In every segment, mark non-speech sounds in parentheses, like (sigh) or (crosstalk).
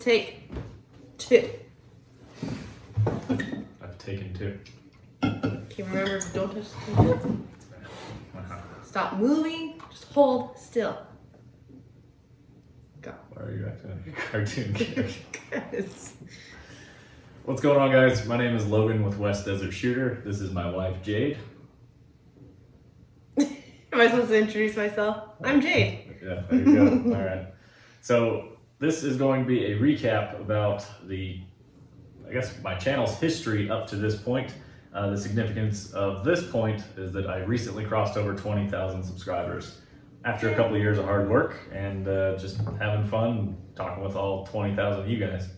Take two. I've taken two. Okay, remember, don't touch the table. Stop moving. Just hold still. Go. Why are you acting like a cartoon (laughs) character? What's going on, guys? My name is Logan with West Desert Shooter. This is my wife, Jade. (laughs) Am I supposed to introduce myself? I'm Jade. Yeah, there you go. All right. So, this is going to be a recap about the, I guess, my channel's history up to this point. Uh, the significance of this point is that I recently crossed over 20,000 subscribers after a couple of years of hard work and uh, just having fun talking with all 20,000 of you guys.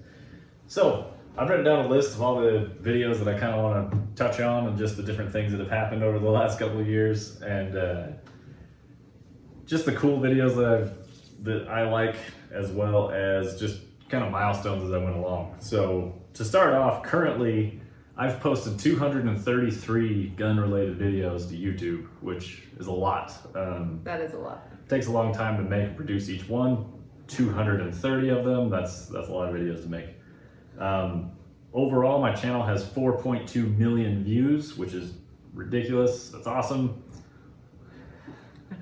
So, I've written down a list of all the videos that I kind of want to touch on and just the different things that have happened over the last couple of years and uh, just the cool videos that I've that I like as well as just kind of milestones as I went along. So to start off, currently I've posted 233 gun related videos to YouTube, which is a lot. Um, That is a lot. takes a long time to make and produce each one. 230 of them, that's that's a lot of videos to make. Um, overall, my channel has 4.2 million views, which is ridiculous. That's awesome.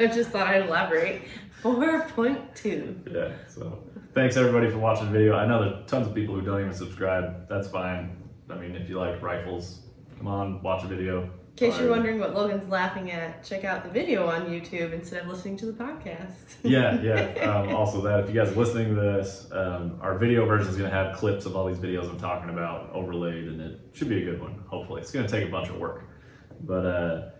I just thought I'd elaborate. 4.2. Yeah, so thanks everybody for watching the video. I know there's tons of people who don't even subscribe. That's fine. I mean, if you like rifles, come on, watch a video. In case you're wondering what Logan's laughing at, check out the video on YouTube instead of listening to the podcast. (laughs) Yeah, yeah. Um, also, that if you guys are listening to this, um, our video version is going to have clips of all these videos I'm talking about overlaid, and it should be a good one. Hopefully, it's going to take a bunch of work. But uh,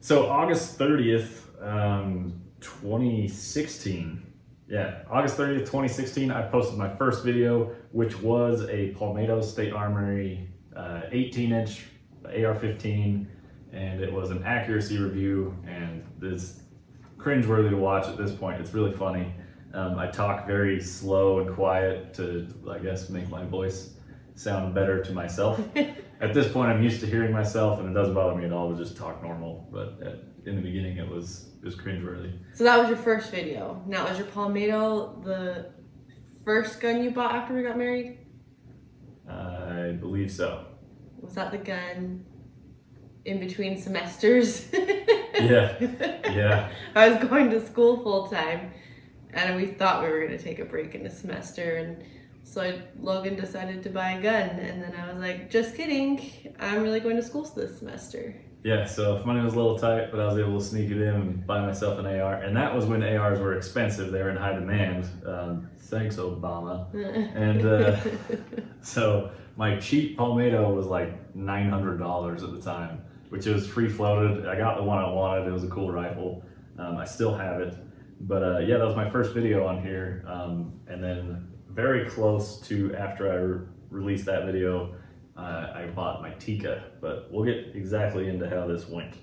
so August 30th, um, 2016. Yeah, August 30th, 2016, I posted my first video, which was a Palmetto State Armory 18 inch AR 15, and it was an accuracy review. And this cringeworthy to watch at this point. It's really funny. Um, I talk very slow and quiet to, I guess, make my voice sound better to myself. (laughs) at this point, I'm used to hearing myself, and it doesn't bother me at all to just talk normal. But at, in the beginning, it was it was cringeworthy. So that was your first video. Now, is your Palmetto the first gun you bought after we got married? I believe so. Was that the gun in between semesters? (laughs) Yeah, yeah. (laughs) I was going to school full time, and we thought we were going to take a break in a semester, and so I, Logan decided to buy a gun, and then I was like, "Just kidding! I'm really going to school this semester." Yeah, so if money was a little tight, but I was able to sneak it in and buy myself an AR. And that was when ARs were expensive, they were in high demand. Um, thanks, Obama. (laughs) And uh, so my cheap Palmetto was like $900 at the time, which was free floated. I got the one I wanted, it was a cool rifle. Um, I still have it. But uh, yeah, that was my first video on here. Um, and then very close to after I re- released that video, uh, I bought my Tikka, but we'll get exactly into how this went.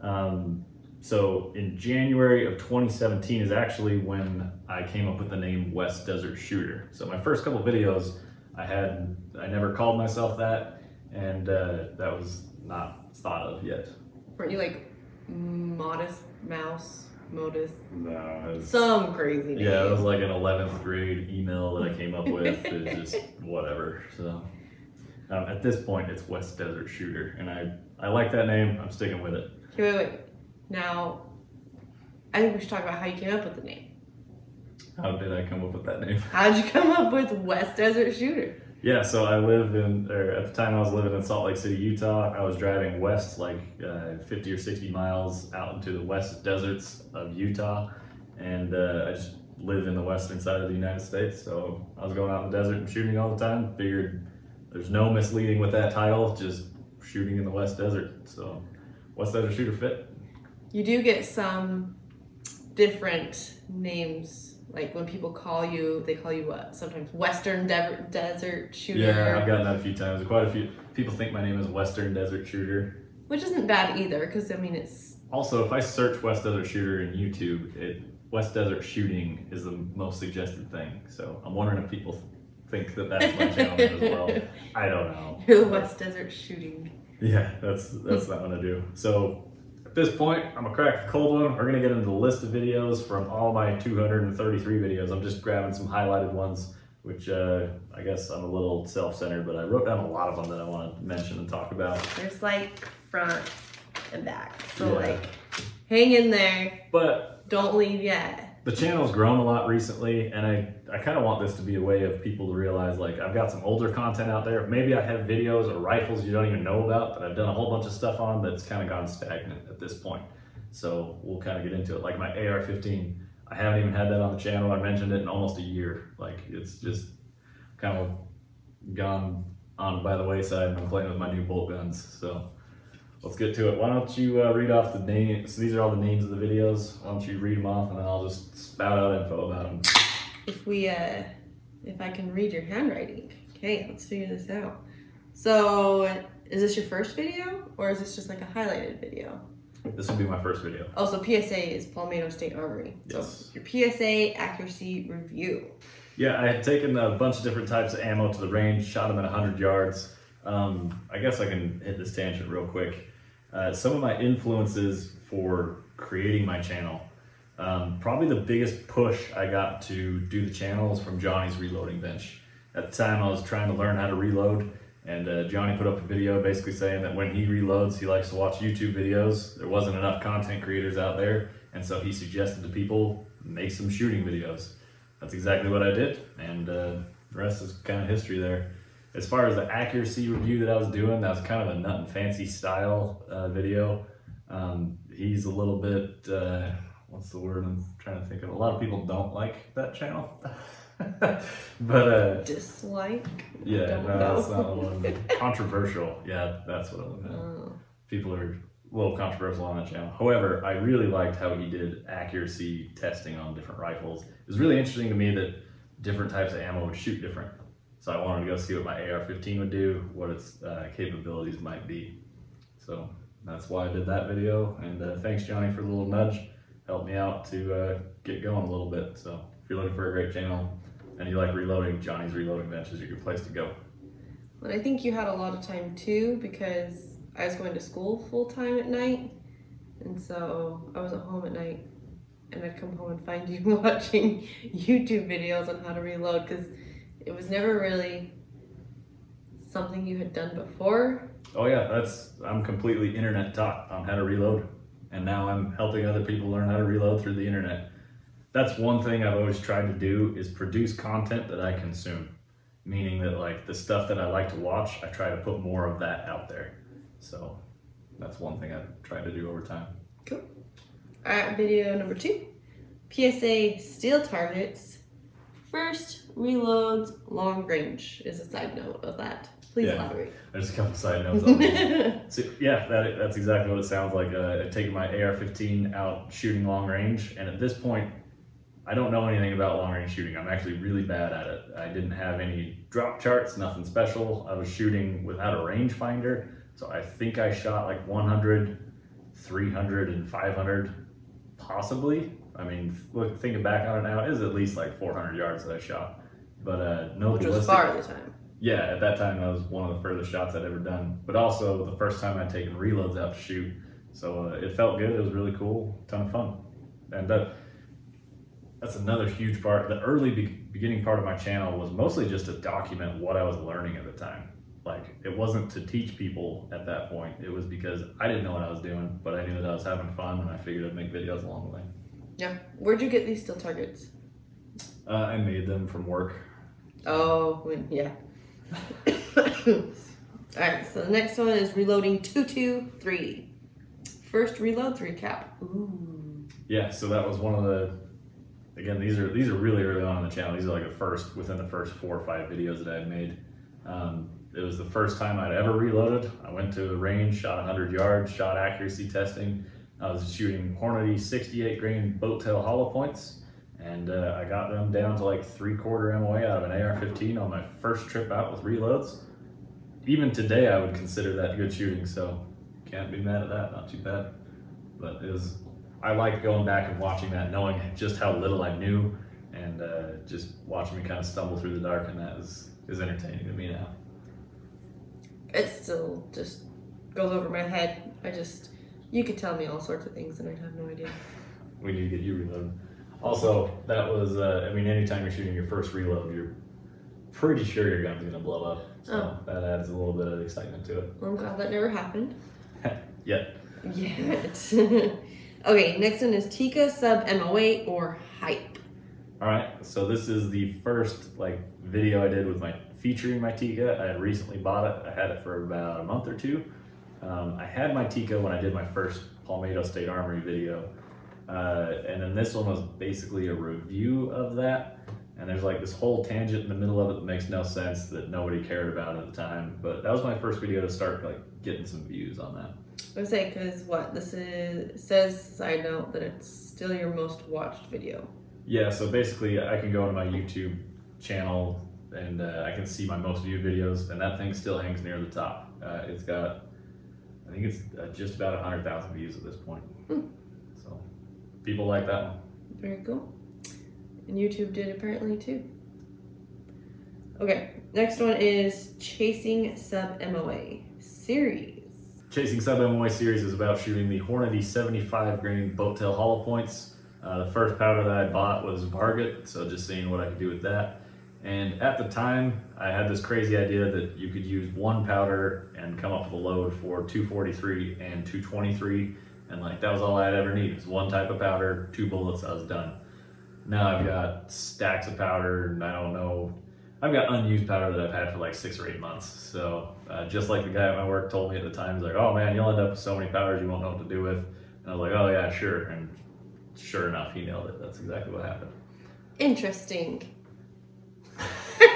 Um, so in January of 2017 is actually when I came up with the name West Desert Shooter. So my first couple videos, I had I never called myself that, and uh, that was not thought of yet. Weren't you like modest mouse, modus, No, was, some crazy name? yeah, it was like an 11th grade email that I came up with. It's just (laughs) whatever. So um, at this point, it's West Desert Shooter, and I I like that name. I'm sticking with it. Okay, wait, wait. Now, I think we should talk about how you came up with the name. How did I come up with that name? How'd you come up with West Desert Shooter? Yeah, so I live in, or at the time I was living in Salt Lake City, Utah. I was driving west like uh, 50 or 60 miles out into the west deserts of Utah. And uh, I just live in the western side of the United States. So I was going out in the desert and shooting all the time. Figured there's no misleading with that title, just shooting in the west desert. So West Desert Shooter fit. You do get some different names. Like when people call you, they call you what? Sometimes Western De- Desert Shooter. Yeah, I've gotten that a few times. Quite a few people think my name is Western Desert Shooter. Which isn't bad either, because I mean, it's. Also, if I search West Desert Shooter in YouTube, it West Desert Shooting is the most suggested thing. So I'm wondering if people think that that's my channel name as well. (laughs) I don't know. You're the West Desert Shooting. Yeah, that's that's not what I do. So at this point, I'm gonna crack a cold one. We're gonna get into the list of videos from all my 233 videos. I'm just grabbing some highlighted ones which uh, I guess I'm a little self-centered, but I wrote down a lot of them that I want to mention and talk about. There's like front and back. So Yeah. like hang in there. But Don't leave yet. The channel's grown a lot recently, and I, I kind of want this to be a way of people to realize like I've got some older content out there. Maybe I have videos or rifles you don't even know about that I've done a whole bunch of stuff on that's kind of gone stagnant at this point. So we'll kind of get into it. Like my AR-15, I haven't even had that on the channel. I mentioned it in almost a year. Like it's just kind of gone on by the wayside, and I'm playing with my new bolt guns. So let's get to it. Why don't you uh, read off the names? So these are all the names of the videos. Why don't you read them off, and then I'll just spout out info about them. If we uh if I can read your handwriting. Okay, let's figure this out. So is this your first video or is this just like a highlighted video? This will be my first video. Oh, so PSA is Palmetto State Armory. Yes. So your PSA accuracy review. Yeah, I had taken a bunch of different types of ammo to the range, shot them at 100 yards. Um, I guess I can hit this tangent real quick. Uh, some of my influences for creating my channel. Um, probably the biggest push I got to do the channel was from Johnny's reloading bench. At the time, I was trying to learn how to reload, and uh, Johnny put up a video basically saying that when he reloads, he likes to watch YouTube videos. There wasn't enough content creators out there, and so he suggested to people make some shooting videos that's exactly what I did, and uh, the rest is kind of history there. As far as the accuracy review that I was doing, that was kind of a Nutnfancy style uh, video. Um, he's a little bit, uh, what's the word I'm trying to think of? A lot of people don't like that channel. (laughs) but uh, Dislike. yeah, Don't no, know. that's not one. (laughs) Controversial. Yeah, that's what I'm looking at Oh. people are a little controversial on that channel. However, I really liked how he did accuracy testing on different rifles. It was really interesting to me that different types of ammo would shoot different. So I wanted to go see what my AR-15 would do, what its uh, capabilities might be. So that's why I did that video. And uh, thanks, Johnny, for the little nudge. Helped me out to uh, get going a little bit. So if you're looking for a great channel and you like reloading, Johnny's Reloading Bench is a good place to go. But I think you had a lot of time too because I was going to school full time at night. And so I was at home at night and I'd come home and find you (laughs) watching YouTube videos on how to reload because it was never really something you had done before. Oh yeah, that's I'm completely internet taught um, on how to reload, and now I'm helping other people learn how to reload through the internet. That's one thing I've always tried to do is produce content that I consume, meaning that like the stuff that I like to watch, I try to put more of that out there. So that's one thing I've tried to do over time. Cool. Alright, video number two. PSA steel targets. First reloads long range is a side note of that. Please Yeah. elaborate. There's a couple side notes on. (laughs) So, yeah, that, that's exactly what it sounds like. Uh, I'd my AR-15 out shooting long range, and at this point, I don't know anything about long range shooting. I'm actually really bad at it. I didn't have any drop charts, nothing special. I was shooting without a rangefinder, so I think I shot like 100, 300, and 500, possibly. I mean, look, thinking back on it now, it is at least like 400 yards that I shot. But uh, no Which was ballistic- far at the time. yeah, at that time that was one of the furthest shots I'd ever done. But also the first time I'd taken reloads out to shoot, so uh, it felt good. It was really cool, ton of fun, and that that's another huge part. The early be- beginning part of my channel was mostly just to document what I was learning at the time. Like it wasn't to teach people at that point. It was because I didn't know what I was doing, but I knew that I was having fun, and I figured I'd make videos along the way. Yeah. Where'd you get these steel targets? Uh, I made them from work. Oh, yeah. (coughs) Alright, so the next one is reloading 223. First reloads recap. Ooh. Yeah, so that was one of the. Again, these are these are really early on in the channel. These are like the first within the first four or five videos that I made. Um, it was the first time I'd ever reloaded. I went to the range, shot 100 yards, shot accuracy testing. I was shooting Hornady 68 grain boat tail hollow points, and uh, I got them down to like three quarter MOA out of an AR-15 on my first trip out with reloads. Even today, I would consider that good shooting. So can't be mad at that. Not too bad. But it was I like going back and watching that, knowing just how little I knew, and uh, just watching me kind of stumble through the dark, and that is is entertaining to me now. It still just goes over my head. I just, you could tell me all sorts of things and I'd have no idea. We need to get you reloaded. Also, that was uh, I mean, anytime you're shooting your first reload, you're pretty sure your gun's gonna blow up. So Oh. that adds a little bit of excitement to it. Well, I'm glad that never happened. (laughs) (laughs) Yet. Yet. (laughs) okay, next one is Tikka sub MOA or hype. All right, so this is the first like video I did with my featuring my Tikka. I had recently bought it. I had it for about a month or two. Um, I had my Tikka when I did my first Palmetto State Armory video, uh, and then this one was basically a review of that. And there's like this whole tangent in the middle of it that makes no sense that nobody cared about at the time. But that was my first video to start like getting some views on that. I would say because what this is says side note that it's still your most watched video. Yeah, so basically, I can go into my YouTube channel and uh, I can see my most viewed videos, and that thing still hangs near the top. Uh, it's got, I think it's uh, just about 100,000 views at this point. Hmm. People like that one. Very cool. And YouTube did apparently too. Okay, next one is Chasing Sub MOA series. Chasing Sub MOA series is about shooting the Hornady 75 grain boat tail hollow points. Uh, the first powder that I bought was Varget, so just seeing what I could do with that. And at the time, I had this crazy idea that you could use one powder and come up with a load for 243 and 223, and like that was all I'd ever need. was one type of powder, two bullets, I was done. Now I've got stacks of powder, and I don't know. I've got unused powder that I've had for like six or eight months. So uh, just like the guy at my work told me at the time, he's like, "Oh man, you'll end up with so many powders you won't know what to do with." And I was like, "Oh yeah, sure." And sure enough, he nailed it. That's exactly what happened. Interesting. (laughs)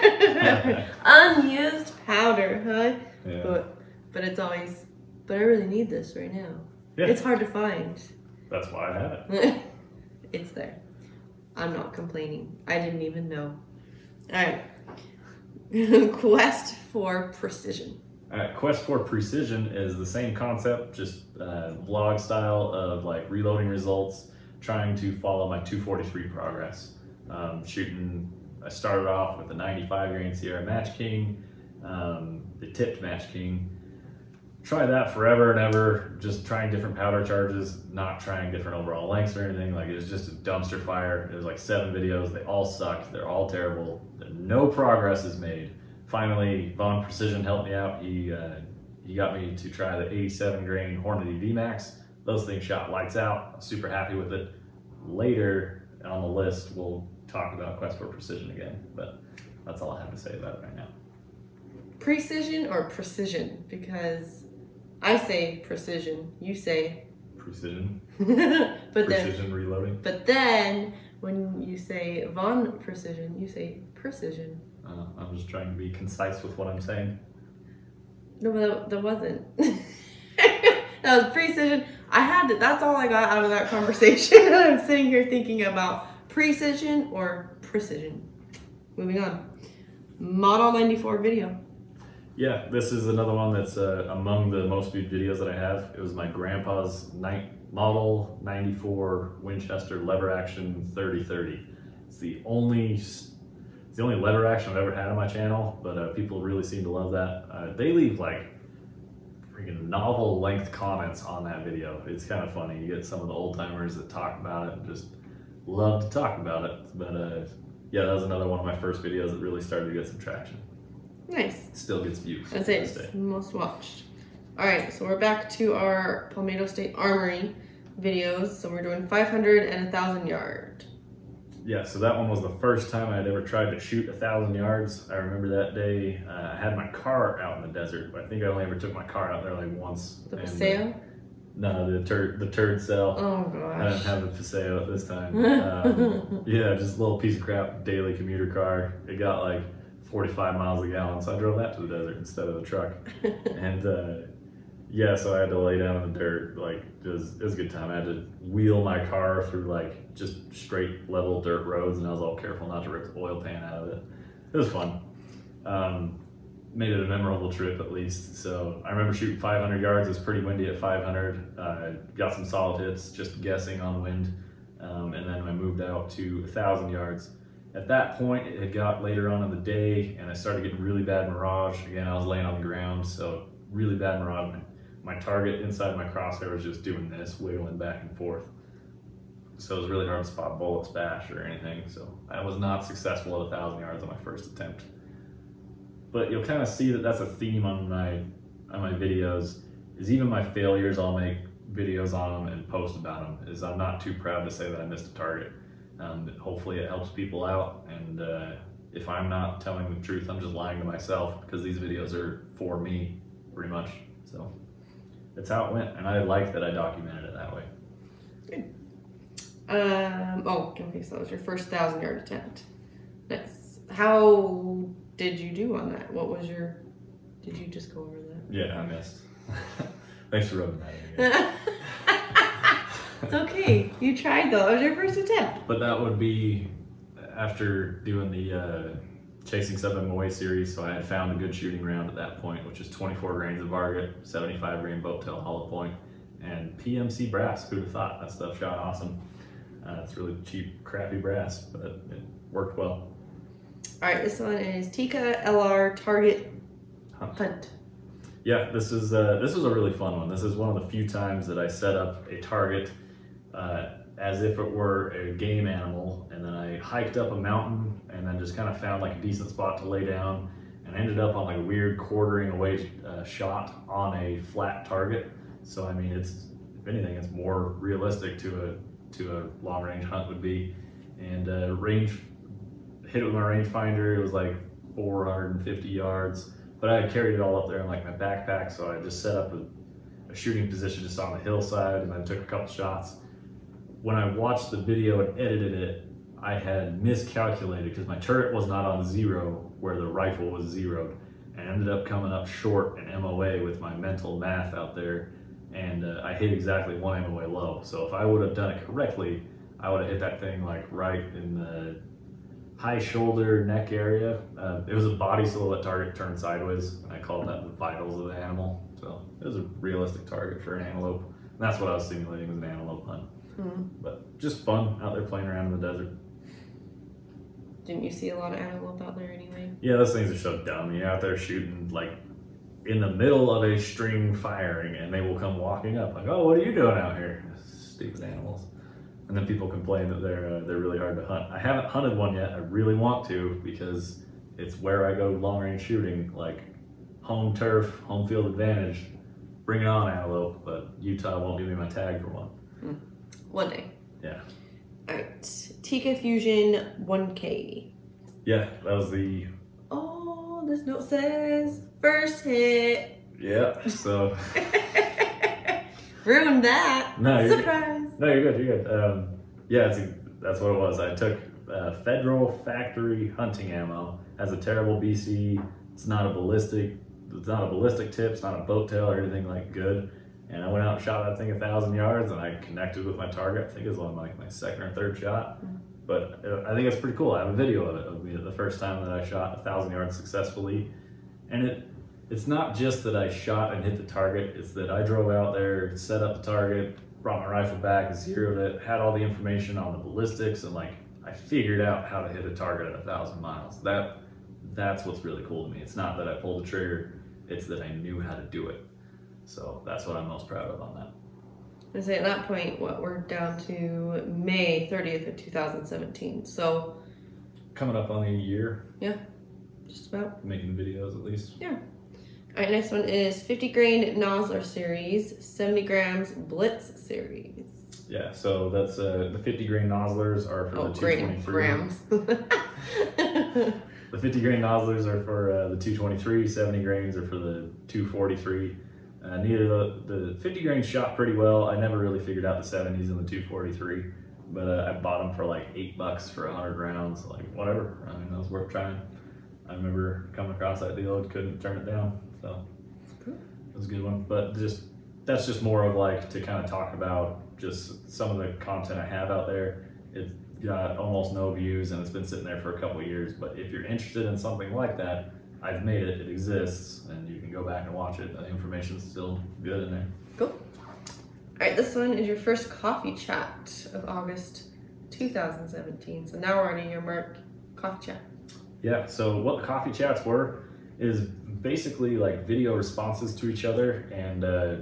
Unused powder, huh? Yeah. But but it's always. But I really need this right now. Yeah. It's hard to find. That's why I have it. (laughs) it's there. I'm not complaining. I didn't even know. All right. (laughs) Quest for precision. All right, Quest for Precision is the same concept, just uh, vlog style of like reloading results, trying to follow my 243 progress. Um, shooting, I started off with the 95 grain Sierra Match King, um, the tipped Match King. Try that forever and ever, just trying different powder charges, not trying different overall lengths or anything. Like it was just a dumpster fire. It was like seven videos. They all sucked. They're all terrible. No progress is made finally Vaughn Precision helped me out. He uh, he got me to try the 87 grain Hornady VMAX. Those things shot lights out. I'm super happy with it. Later on the list, we'll talk about Quest for Precision again, but that's all I have to say about it right now. Precision or precision? Because I say precision, you say. Precision, (laughs) but then reloading. but then when you say Von precision, you say precision. Uh, I'm just trying to be concise with what I'm saying. No, but that, that wasn't. (laughs) that was precision. I had to, that's all I got out of that conversation. (laughs) and I'm sitting here thinking about precision or precision. Moving on. Model 94 video. Yeah, this is another one that's uh, among the most viewed videos that I have. It was my grandpa's night model 94 Winchester lever action 3030. It's the only it's the only lever action I've ever had on my channel, but uh, people really seem to love that. Uh, they leave like freaking novel length comments on that video. It's kind of funny. You get some of the old timers that talk about it and just love to talk about it. But uh, yeah, that was another one of my first videos that really started to get some traction. Nice. Still gets views. That's it. It's most watched. All right, so we're back to our Palmetto State Armory videos. So we're doing 500 and 1,000 yard. Yeah, so that one was the first time I had ever tried to shoot a thousand yards. I remember that day uh, I had my car out in the desert. But I think I only ever took my car out there like once. The uh, Paseo. no, the turd, the turd cell. Oh gosh. I didn't have the Paseo at this time. (laughs) Um, yeah, just a little piece of crap daily commuter car. It got like 45 miles a gallon, so I drove that to the desert instead of the truck. (laughs) and uh, yeah, so I had to lay down in the dirt. Like it was, it was a good time. I had to wheel my car through like just straight level dirt roads, and I was all careful not to rip the oil pan out of it. It was fun. Um, made it a memorable trip at least. So I remember shooting 500 yards. It was pretty windy at 500. Uh, got some solid hits, just guessing on wind. Um, and then I moved out to 1,000 yards. At that point, it had got later on in the day, and I started getting really bad mirage. Again, I was laying on the ground, so really bad mirage. My, my target inside my crosshair was just doing this, wiggling back and forth. So it was really hard to spot bullets bash or anything. So I was not successful at 1,000 yards on my first attempt. but you'll kind of see that that's a theme on my on my videos. Is even my failures, I'll make videos on them and post about them. Is I'm not too proud to say that I missed a target. Um, hopefully, it helps people out. And uh, if I'm not telling the truth, I'm just lying to myself because these videos are for me, pretty much. So that's how it went, and I like that I documented it that way. Um. Oh, okay. So that was your first thousand yard attempt. Nice. How did you do on that? What was your? Did you just go over that? Yeah, I missed. (laughs) Thanks for rubbing that in. (laughs) It's okay. You tried though. It was your first attempt. But that would be after doing the uh, Chasing Sub MOA series. So I had found a good shooting round at that point, which is 24 grains of Varget, 75 grain boat tail hollow point, and PMC brass. Who'd have thought that stuff shot awesome? Uh, it's really cheap, crappy brass, but it worked well. All right. This one is Tikka LR Target Hunt. Hunt. Yeah, this is uh, this was a really fun one. This is one of the few times that I set up a target uh, as if it were a game animal, and then I hiked up a mountain and then just kind of found like a decent spot to lay down, and ended up on like a weird quartering away uh, shot on a flat target. So I mean, it's if anything, it's more realistic to a to a long range hunt would be, and uh, range hit it with my rangefinder. It was like 450 yards but I carried it all up there in like my backpack, so I just set up a, a, shooting position just on the hillside, and I took a couple shots. When I watched the video and edited it, I had miscalculated because my turret was not on zero where the rifle was zeroed, and ended up coming up short an MOA with my mental math out there, and uh, I hit exactly one MOA low. So if I would have done it correctly, I would have hit that thing like right in the high shoulder neck area. Uh, it was a body silhouette target turned sideways, and I called that the vitals of the animal. So it was a realistic target for an antelope. And that's what I was simulating was an antelope hunt. Hmm. But just fun out there playing around in the desert. Didn't you see a lot of antelope out there anyway? Yeah, those things are so dumb. You're out there shooting like in the middle of a string firing, and they will come walking up like, "Oh, what are you doing out here?" Stupid animals. And then people complain that they're uh, they're really hard to hunt. I haven't hunted one yet. I really want to because it's where I go long range shooting, like home turf, home field advantage. Bring it on, antelope. But Utah won't give me my tag for one. One day. Yeah. All right. Tikka Fusion 1K. Yeah, that was the Oh, this note says first hit. yeah. So (laughs) Ruined that. No, you're- Surprise. no, you're good. You're good. Um, yeah, that's that's what it was. I took uh, federal factory hunting ammo Has a terrible BC. It's not a ballistic. It's not a ballistic tip. It's not a boat tail or anything like good. And I went out and shot that thing a thousand yards, and I connected with my target. I think it was on like my second or third shot. But uh, I think it's pretty cool. I have a video of it of me the first time that I shot a thousand yards successfully, and it it's not just that I shot and hit the target. It's that I drove out there, set up the target, brought my rifle back, zeroed it, had all the information on the ballistics, and like I figured out how to hit a target at a thousand miles. That that's what's really cool to me. It's not that I pulled the trigger; it's that I knew how to do it. So that's what I'm most proud of on that. I say at that point, what we're down to May 30th of 2017. So Coming up on a year Yeah. just about. making videos at least. Yeah. All right, next one is 50 grain Nosler series, 70 grams Blitz series. Yeah, so that's uh, the 50 grain Noslers are for Oh, the grain 223. grams. (laughs) (laughs) The 50 grain Noslers are for uh, the 223, 70 grains are for the 243. Uh, neither the, the 50 grains shot pretty well. I never really figured out the 70s and the 243, but uh, I bought them for like eight bucks for 100 rounds. Like, whatever. I mean, that was worth trying. I remember coming across that deal and couldn't turn it down. So Cool. it was a good one. But just that's just more of like to kind of talk about just some of the content I have out there. It's got almost no views and it's been sitting there for a couple years. But if you're interested in something like that, I've made it. It exists, and you can go back and watch it. The information's still good in there. Cool. All right, this one is your first coffee chat of August 2017. So now we're on a year mark coffee chat. Yeah. So what the coffee chats were is basically like video responses to each other, and uh,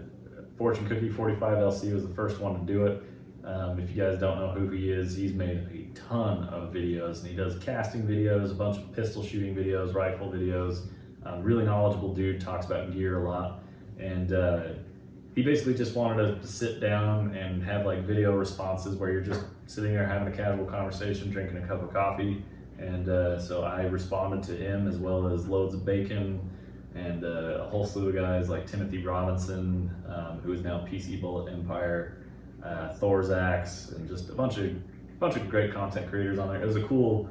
Fortune Cookie 45 LC was the first one to do it. Um, if you guys don't know who he is, he's made a ton of videos, and he does casting videos, a bunch of pistol shooting videos, rifle videos. Uh, really knowledgeable dude, talks about gear a lot, and uh, he basically just wanted to sit down and have like video responses where you're just sitting there having a casual conversation, drinking a cup of coffee. And uh, so I responded to him as well as loads of bacon and uh, a whole slew of guys like Timothy Robinson, um, who is now PC Bullet Empire, uh, Thor's Axe, and just a bunch of bunch of great content creators on there. It was a cool,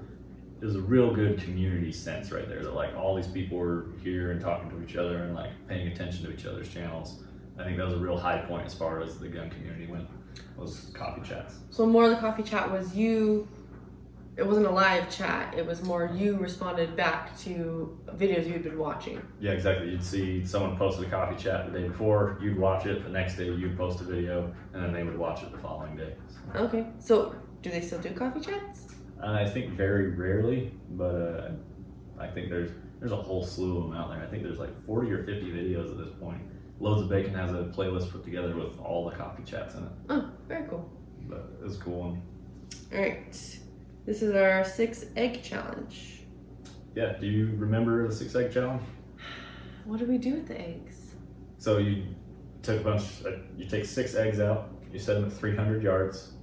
it was a real good community sense right there. That like all these people were here and talking to each other and like paying attention to each other's channels. I think that was a real high point as far as the gun community went. Was coffee chats. So more of the coffee chat was you. It wasn't a live chat. It was more you responded back to videos you'd been watching. Yeah, exactly. You'd see someone posted a coffee chat the day before, you'd watch it. The next day, you'd post a video, and then they would watch it the following day. Okay. So do they still do coffee chats? uh, I think very rarely, but uh, I think there's there's a whole slew of them out there. I think there's like 40 or 50 videos at this point. Loads of Bacon has a playlist put together with all the coffee chats in it. Oh, very cool. But it was a cool one. All right. This is our six egg challenge. Yeah. Do you remember the six egg challenge? What do we do with the eggs? So you took a bunch. Uh, you take six eggs out. You set them at 300 yards,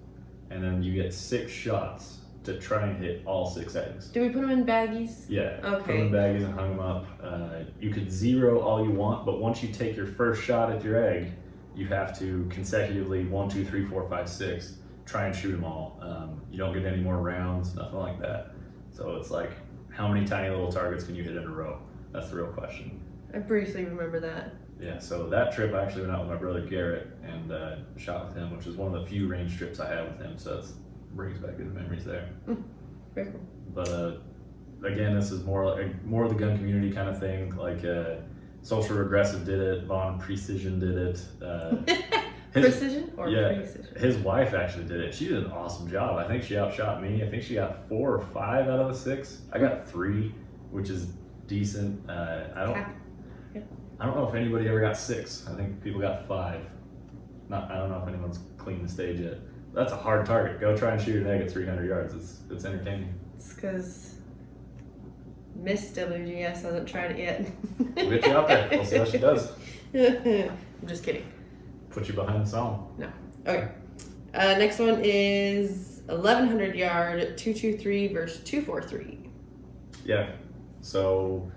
and then you get six shots to try and hit all six eggs. Do we put them in baggies? Yeah. Okay. Put them in baggies and hung them up. Uh, you could zero all you want, but once you take your first shot at your egg, you have to consecutively one, two, three, four, five, six try and shoot them all. Um, you don't get any more rounds, nothing like that. So it's like, how many tiny little targets can you hit in a row? That's the real question. I briefly remember that. Yeah, so that trip I actually went out with my brother Garrett and uh, shot with him, which is one of the few range trips I have with him. So it brings back good memories there. Very cool. But uh, again, this is more like more of the gun community kind of thing. Like uh, Social Regressive did it, Von Precision did it. (laughs) His, Precision or yeah. precision? his wife actually did it. She did an awesome job. I think she outshot me. I think she got four or five out of the six. I got three, which is decent. Uh, I don't. Half. I don't know if anybody ever got six. I think people got five. Not. I don't know if anyone's cleaned the stage yet. That's a hard target. Go try and shoot an egg at 300 yards. It's it's entertaining. It's because Miss WDS hasn't tried it yet. We'll get you out there. We'll see how she does. (laughs) I'm just kidding. Put you behind the song. No. Okay. Uh, next one is 1100 yard 223 versus 243. Yeah. So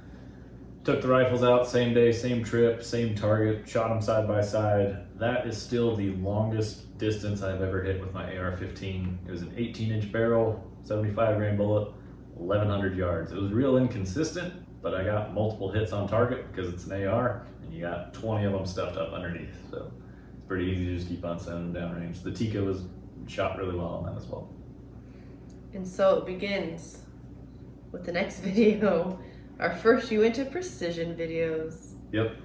took the rifles out same day, same trip, same target, shot them side by side. That is still the longest distance I've ever hit with my AR-15. It was an 18 inch barrel, 75 grain bullet, 1100 yards. It was real inconsistent, but I got multiple hits on target because it's an AR, and you got 20 of them stuffed up underneath. So pretty easy to just keep on sending them downrange. The Tikka was shot really well on that as well. And so it begins with the next (laughs) video. Our first Uinta Precision videos. Yep.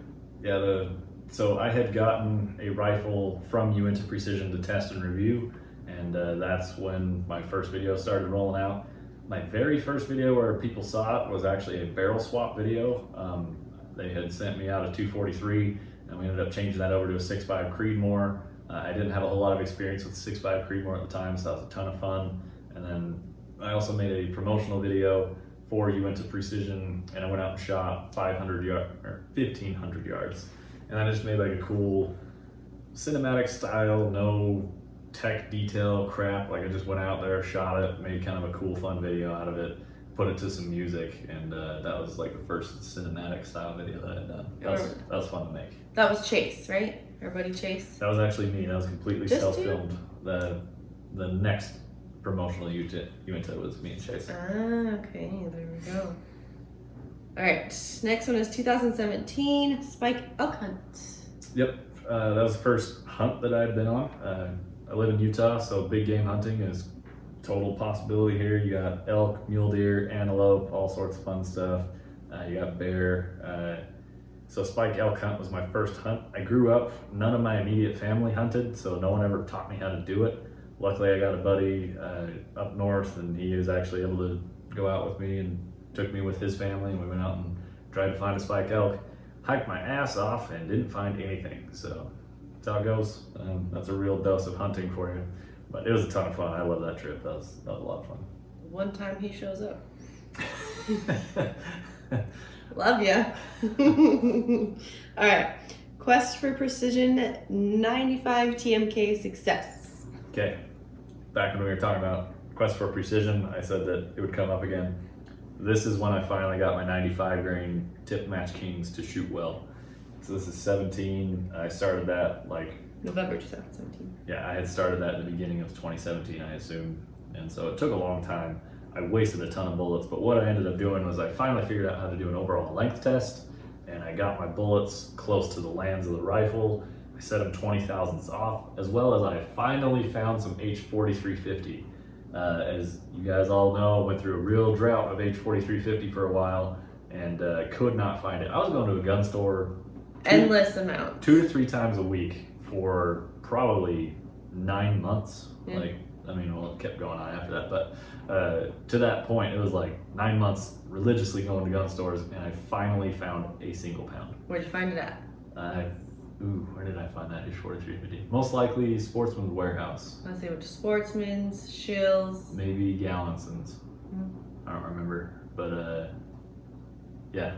Yeah, the so I had gotten a rifle from Uinta Precision to test and review, and uh, that's when my first video started rolling out. My very first video where people saw it was actually a barrel swap video. Um, they had sent me out a 243, and we ended up changing that over to a 6.5 Creedmoor. Uh, I didn't have a whole lot of experience with 6.5 Creedmoor at the time, so that was a ton of fun. And then I also made a promotional video for Uinta Precision, and I went out and shot 500 yard or 1500 yards, and I just made like a cool cinematic style, no tech detail crap. Like I just went out there, shot it, made kind of a cool, fun video out of it, put it to some music, and uh, that was like the first cinematic style video that I had done. That was, that was fun to make. That was Chase, right? Our buddy Chase. That was actually me. That was completely Just self-filmed. The the next promotional Uinta, Uinta was me and Chase. Ah, okay, there we go. All right, next one is 2017 Spike Elk Hunt. Yep, uh, that was the first hunt that I'd been on. Uh, I live in Utah, so big game hunting is total possibility here. You got elk, mule deer, antelope, all sorts of fun stuff. Uh, you got bear. Uh, so spike elk hunt was my first hunt. I grew up, none of my immediate family hunted, so no one ever taught me how to do it. Luckily, I got a buddy uh, up north, and he was actually able to go out with me and took me with his family, and we went out and tried to find a spike elk. Hiked my ass off and didn't find anything. So that's how it goes. Um, that's a real dose of hunting for you. But it was a ton of fun. I love that trip. That was, that was a lot of fun. One time he shows up. (laughs) Love ya. (laughs) All right. Quest for Precision 95 TMK success. Okay, back when we were talking about Quest for Precision, I said that it would come up again. This is when I finally got my 95 grain tip match kings to shoot well. So this is 17. I started that like November 2017. yeah, I had started that at the beginning of 2017, I assume, and so it took a long time. I wasted a ton of bullets, but what I ended up doing was I finally figured out how to do an overall length test, and I got my bullets close to the lands of the rifle. I set them 20 thousandths off, as well as I finally found some H4350. Uh, as you guys all know, I went through a real drought of H4350 for a while, and uh, could not find it. I was going to a gun store Endless amount. two to three times a week for probably nine months. Like, I mean, well, it kept going on after that, but uh, to that point, it was like nine months religiously going to gun stores, and I finally found a single pound. Where'd you find it at? I, ooh, where did I find that H4350? Most likely Sportsman's Warehouse, Let's see, which Sportsman's, Scheels. maybe Gallenson's. Mm. I don't remember, but uh, yeah,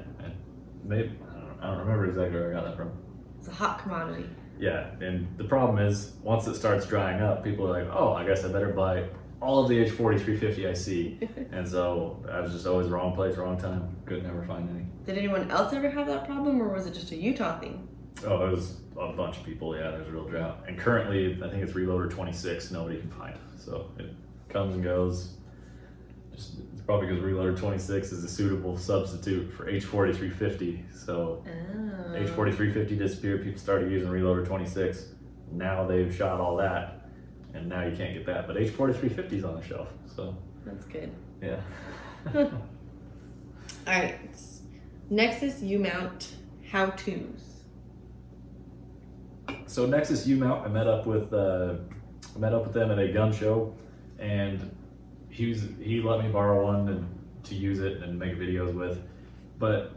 maybe I don't, I don't remember exactly where I got that from. It's a hot commodity. Yeah, and the problem is once it starts drying up, people are like, "Oh, I guess I better buy all of the H4350 I see." (laughs) and so I was just always wrong place, wrong time. Could never find any. Did anyone else ever have that problem, or was it just a Utah thing? Oh, it was a bunch of people. Yeah, there's a real drought. And currently, I think it's Reloader 26. Nobody can find. So it comes and goes. Just it's probably because Reloader 26 is a suitable substitute for H4350. So Oh. H4350 disappeared. People started using Reloader 26. Now they've shot all that, and now you can't get that. But H4350 is on the shelf. So That's good. yeah. (laughs) All right. Nexus U mount how tos. so Nexus U mount, I met up with uh, I met up with them at a gun show, and he was he let me borrow one and to use it and make videos with, but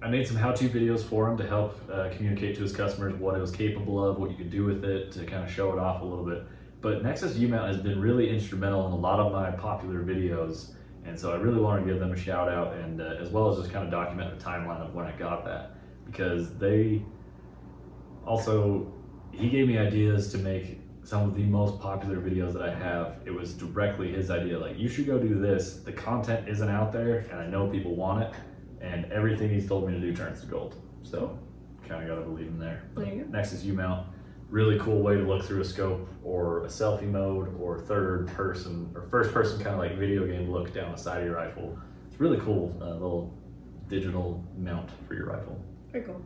I made some how-to videos for him to help uh, communicate to his customers what it was capable of, what you could do with it, to kind of show it off a little bit. But Nexus U mount has been really instrumental in a lot of my popular videos, and so I really want to give them a shout out, and uh, as well as just kind of document the timeline of when I got that, because they also he gave me ideas to make some of the most popular videos that I have. It was directly his idea. Like, you should go do this. The content isn't out there, and I know people want it, and everything he's told me to do turns to gold. So, kind of got to believe him there. There you go. Nexus U mount, really cool way to look through a scope or a selfie mode or third person or first person kind of like video game look down the side of your rifle. It's really cool, uh, little digital mount for your rifle. Very cool.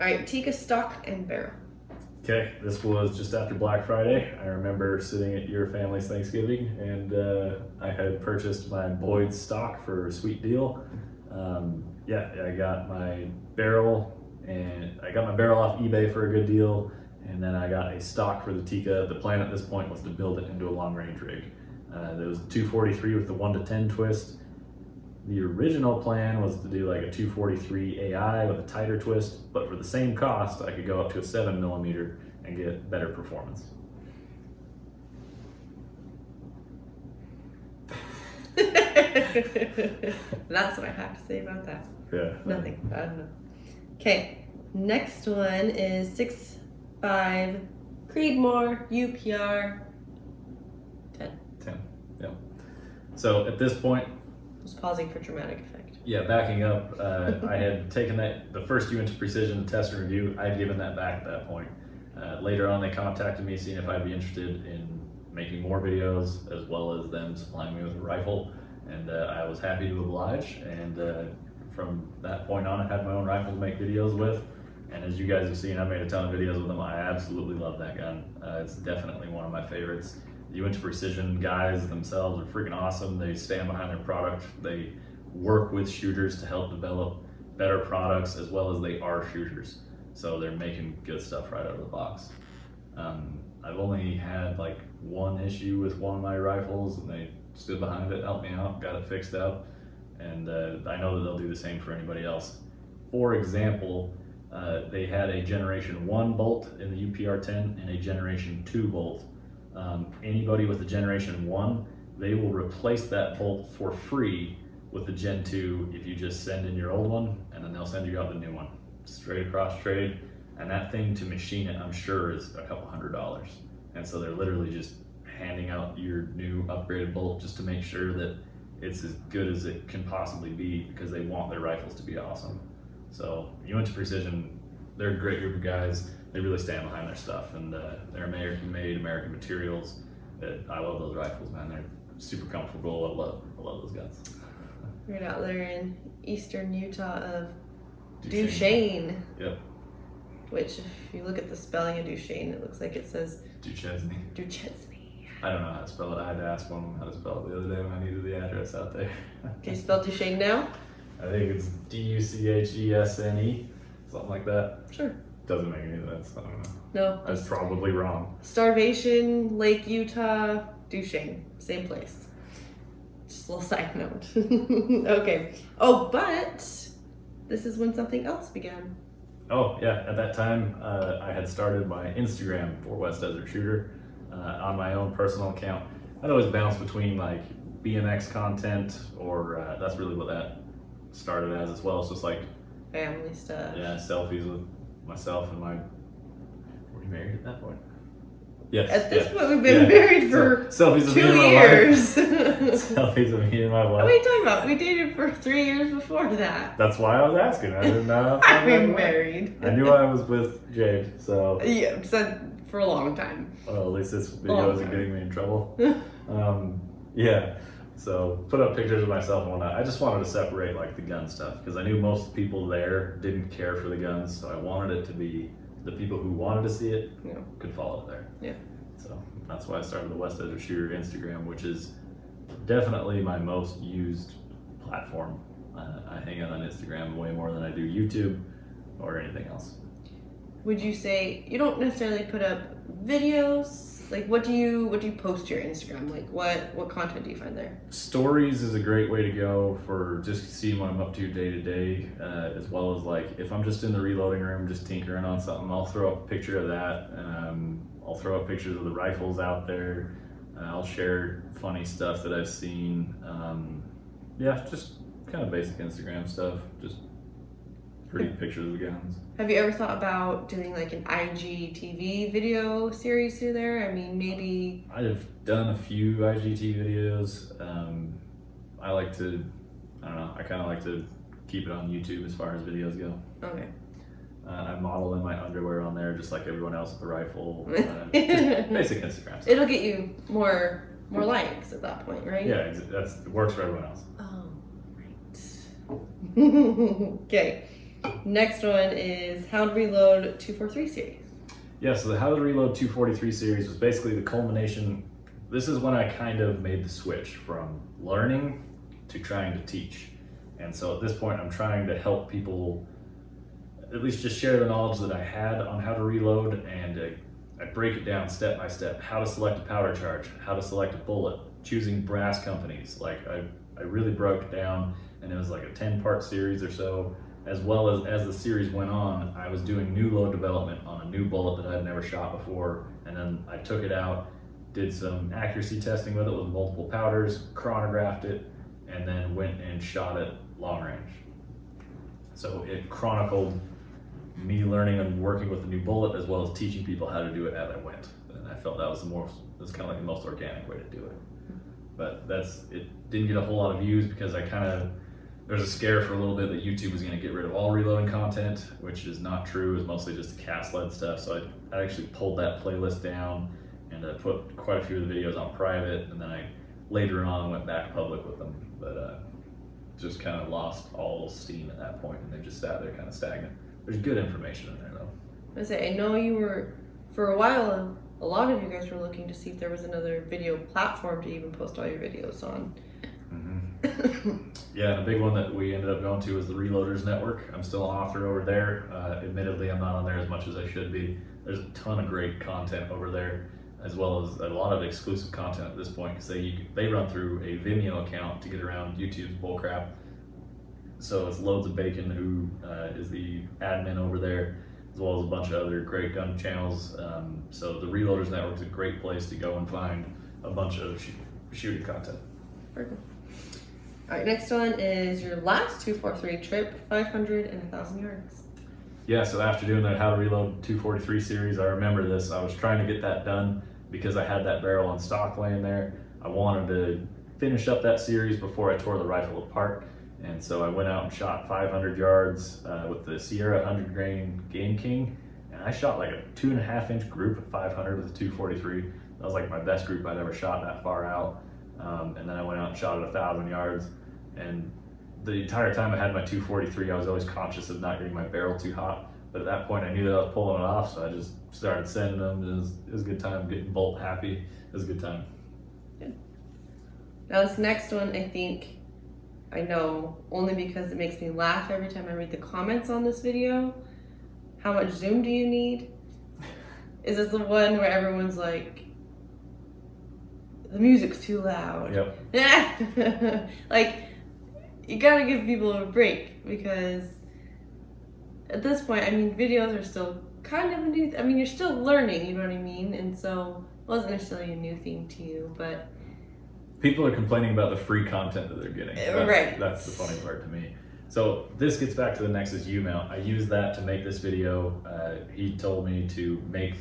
All right, Tikka stock and barrel. Okay, this was just after Black Friday. I remember sitting at your family's Thanksgiving, and uh, I had purchased my Boyd stock for a sweet deal. Um, yeah, I got my barrel, and I got my barrel off eBay for a good deal, and then I got a stock for the Tikka. The plan at this point was to build it into a long range rig. Uh, there was 243 with the 1 to 10 twist. The original plan was to do like a 243 AI with a tighter twist, but for the same cost, I could go up to a 7 millimeter and get better performance. (laughs) That's what I have to say about that. Yeah. Nothing. I don't know. Okay, next one is six five Creedmoor UPR. 10. Yeah. So at this point, Just pausing for dramatic effect. yeah, backing up, uh, I had taken that, the first Uinta Precision test and review, I had given that back at that point. Uh, later on, they contacted me, seeing if I'd be interested in making more videos, as well as them supplying me with a rifle. And uh, I was happy to oblige. And uh, from that point on, I had my own rifle to make videos with. And as you guys have seen, I've made a ton of videos with them. I absolutely love that gun. Uh, it's definitely one of my favorites. The Uinta Precision guys themselves are freaking awesome. They stand behind their product. They work with shooters to help develop better products as well as they are shooters. So they're making good stuff right out of the box. Um, I've only had like one issue with one of my rifles, and they stood behind it, helped me out, got it fixed up, and uh, I know that they'll do the same for anybody else. For example, uh, they had a Generation 1 bolt in the UPR 10 and a Generation 2 bolt. Um, anybody with a Generation 1, they will replace that bolt for free with the Gen 2, if you just send in your old one and then they'll send you out the new one straight across trade. And that thing to machine it, I'm sure, is a couple hundred dollars. And so they're literally just handing out your new upgraded bolt just to make sure that it's as good as it can possibly be because they want their rifles to be awesome. So Uinta Precision, they're a great group of guys. They really stand behind their stuff, and uh, they're American made, American materials. I love those rifles, man. They're super comfortable. I love, I love those guns. Right out there in eastern Utah of Duchesne. Duchesne. Yep. Which, if you look at the spelling of Duchesne, it looks like it says Duchesne. Duchesne. I don't know how to spell it. I had to ask one of them how to spell it the other day when I needed the address out there. Can you spell Duchesne now? (laughs) I think it's D U C H E S N E, something like that. Sure. Doesn't make any sense. I don't know. No. That's probably wrong. Starvation, Lake Utah, Duchesne. Same place. Just a little side note. (laughs) okay. Oh, but this is when something else began. Oh yeah, at that time uh, I had started my Instagram for West Desert Shooter uh, on my own personal account. I'd always bounce between like BMX content, or uh, that's really what that started as as well. It's just like Family stuff. yeah, selfies with myself and my. Were you married at that point? Yes. At this yeah. point, we've been Yeah. married for So, selfies two years. (laughs) (laughs) selfies of me and my wife. What are you talking about? We dated for three years before that. That's why I was asking. I didn't know. (laughs) I've been married. I knew I was with Jade, so Yeah, so for a long time. well, at least this video isn't getting me in trouble. um, yeah. So put up pictures of myself and whatnot. I just wanted to separate like the gun stuff because I knew most people there didn't care for the guns, so I wanted it to be the people who wanted to see it Yeah. could follow it there. Yeah. So that's why I started the West Desert Shooter Instagram, which is definitely my most used platform. Uh, I hang out on Instagram way more than I do YouTube or anything else. Would you say you don't necessarily put up videos? Like, what do you what do you post to your Instagram? Like, what what content do you find there? Stories is a great way to go for just seeing what I'm up to day to day, uh, as well as like if I'm just in the reloading room, just tinkering on something, I'll throw up a picture of that. Um, I'll throw up pictures of the rifles out there. Uh, I'll share funny stuff that I've seen. Um, yeah, just kind of basic Instagram stuff, just pretty pictures of the guns. Have you ever thought about doing like an IGTV video series through there? I mean, maybe I've done a few IGT videos. Um, I like to, I don't know, I kind of like to keep it on YouTube as far as videos go. okay. Uh, I model in my underwear on there just like everyone else with the rifle. (laughs) Uh, basic Instagram stuff. It'll get you more more likes at that point, right? Yeah, that's it works for everyone else. Oh, right. (laughs) okay. Next one is How to Reload 243 series. Yeah, so the How to Reload 243 series was basically the culmination. This is when I kind of made the switch from learning to trying to teach. And so at this point, I'm trying to help people at least just share the knowledge that I had on how to reload and uh, I break it down step by step how to select a powder charge, how to select a bullet, choosing brass companies. Like I, I really broke it down and it was like a 10 part series or so. As well as as the series went on, I was doing new load development on a new bullet that I'd never shot before, and then I took it out, did some accuracy testing with it with multiple powders, chronographed it, and then went and shot it long range. So it chronicled me learning and working with the new bullet as well as teaching people how to do it as I went. And I felt that was the most that's kind of like the most organic way to do it. But that's it didn't get a whole lot of views because I kind of there was a scare for a little bit that YouTube was going to get rid of all reloading content, which is not true. It's mostly just the cast lead stuff. So I, I actually pulled that playlist down and I put quite a few of the videos on private, and then I later on went back public with them. But uh, just kind of lost all steam at that point, and they just sat there kind of stagnant. There's good information in there though. I say, I know you were, for a while, um, a lot of you guys were looking to see if there was another video platform to even post all your videos on. Mm-hmm. Yeah, and a big one that we ended up going to was the Reloaders Network. I'm still an author over there. Uh, admittedly, I'm not on there as much as I should be. There's a ton of great content over there, as well as a lot of exclusive content at this point because they they run through a Vimeo account to get around YouTube's bullcrap. So it's Loads of Bacon who uh, is the admin over there, as well as a bunch of other great gun channels. Um, so the Reloaders Network is a great place to go and find a bunch of sh- shooting content. Cool. All right, next one is your last 243 trip, 500 and 1,000 yards. Yeah, so after doing that How to Reload 243 series, I remember this. I was trying to get that done because I had that barrel on stock laying there. I wanted to finish up that series before I tore the rifle apart. And so I went out and shot 500 yards uh, with the Sierra 100 grain Game King. And I shot like a two and a half inch group at 500 with a 243. That was like my best group I'd ever shot that far out. Um, and then I went out and shot at a thousand yards. And the entire time I had my 243, I was always conscious of not getting my barrel too hot. But at that point, I knew that I was pulling it off, so I just started sending them. It was, it was a good time, getting bolt happy. It was a good time. Yeah. Now, this next one, I think I know only because it makes me laugh every time I read the comments on this video. How much zoom do you need? (laughs) Is this the one where everyone's like, the music's too loud? Yep. (laughs) like, you gotta give people a break because at this point, I mean, videos are still kind of a new. I mean, you're still learning. You know what I mean? And so, it wasn't necessarily a new thing to you, but People are complaining about the free content that they're getting. That's, right. That's the funny part to me. So this gets back to the Nexus U mount. I used that to make this video. Uh, he told me to make.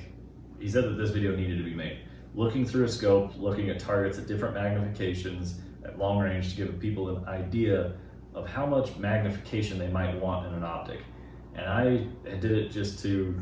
He said that this video needed to be made. Looking through a scope, looking at targets at different magnifications at long range to give people an idea of how much magnification they might want in an optic. And I did it just to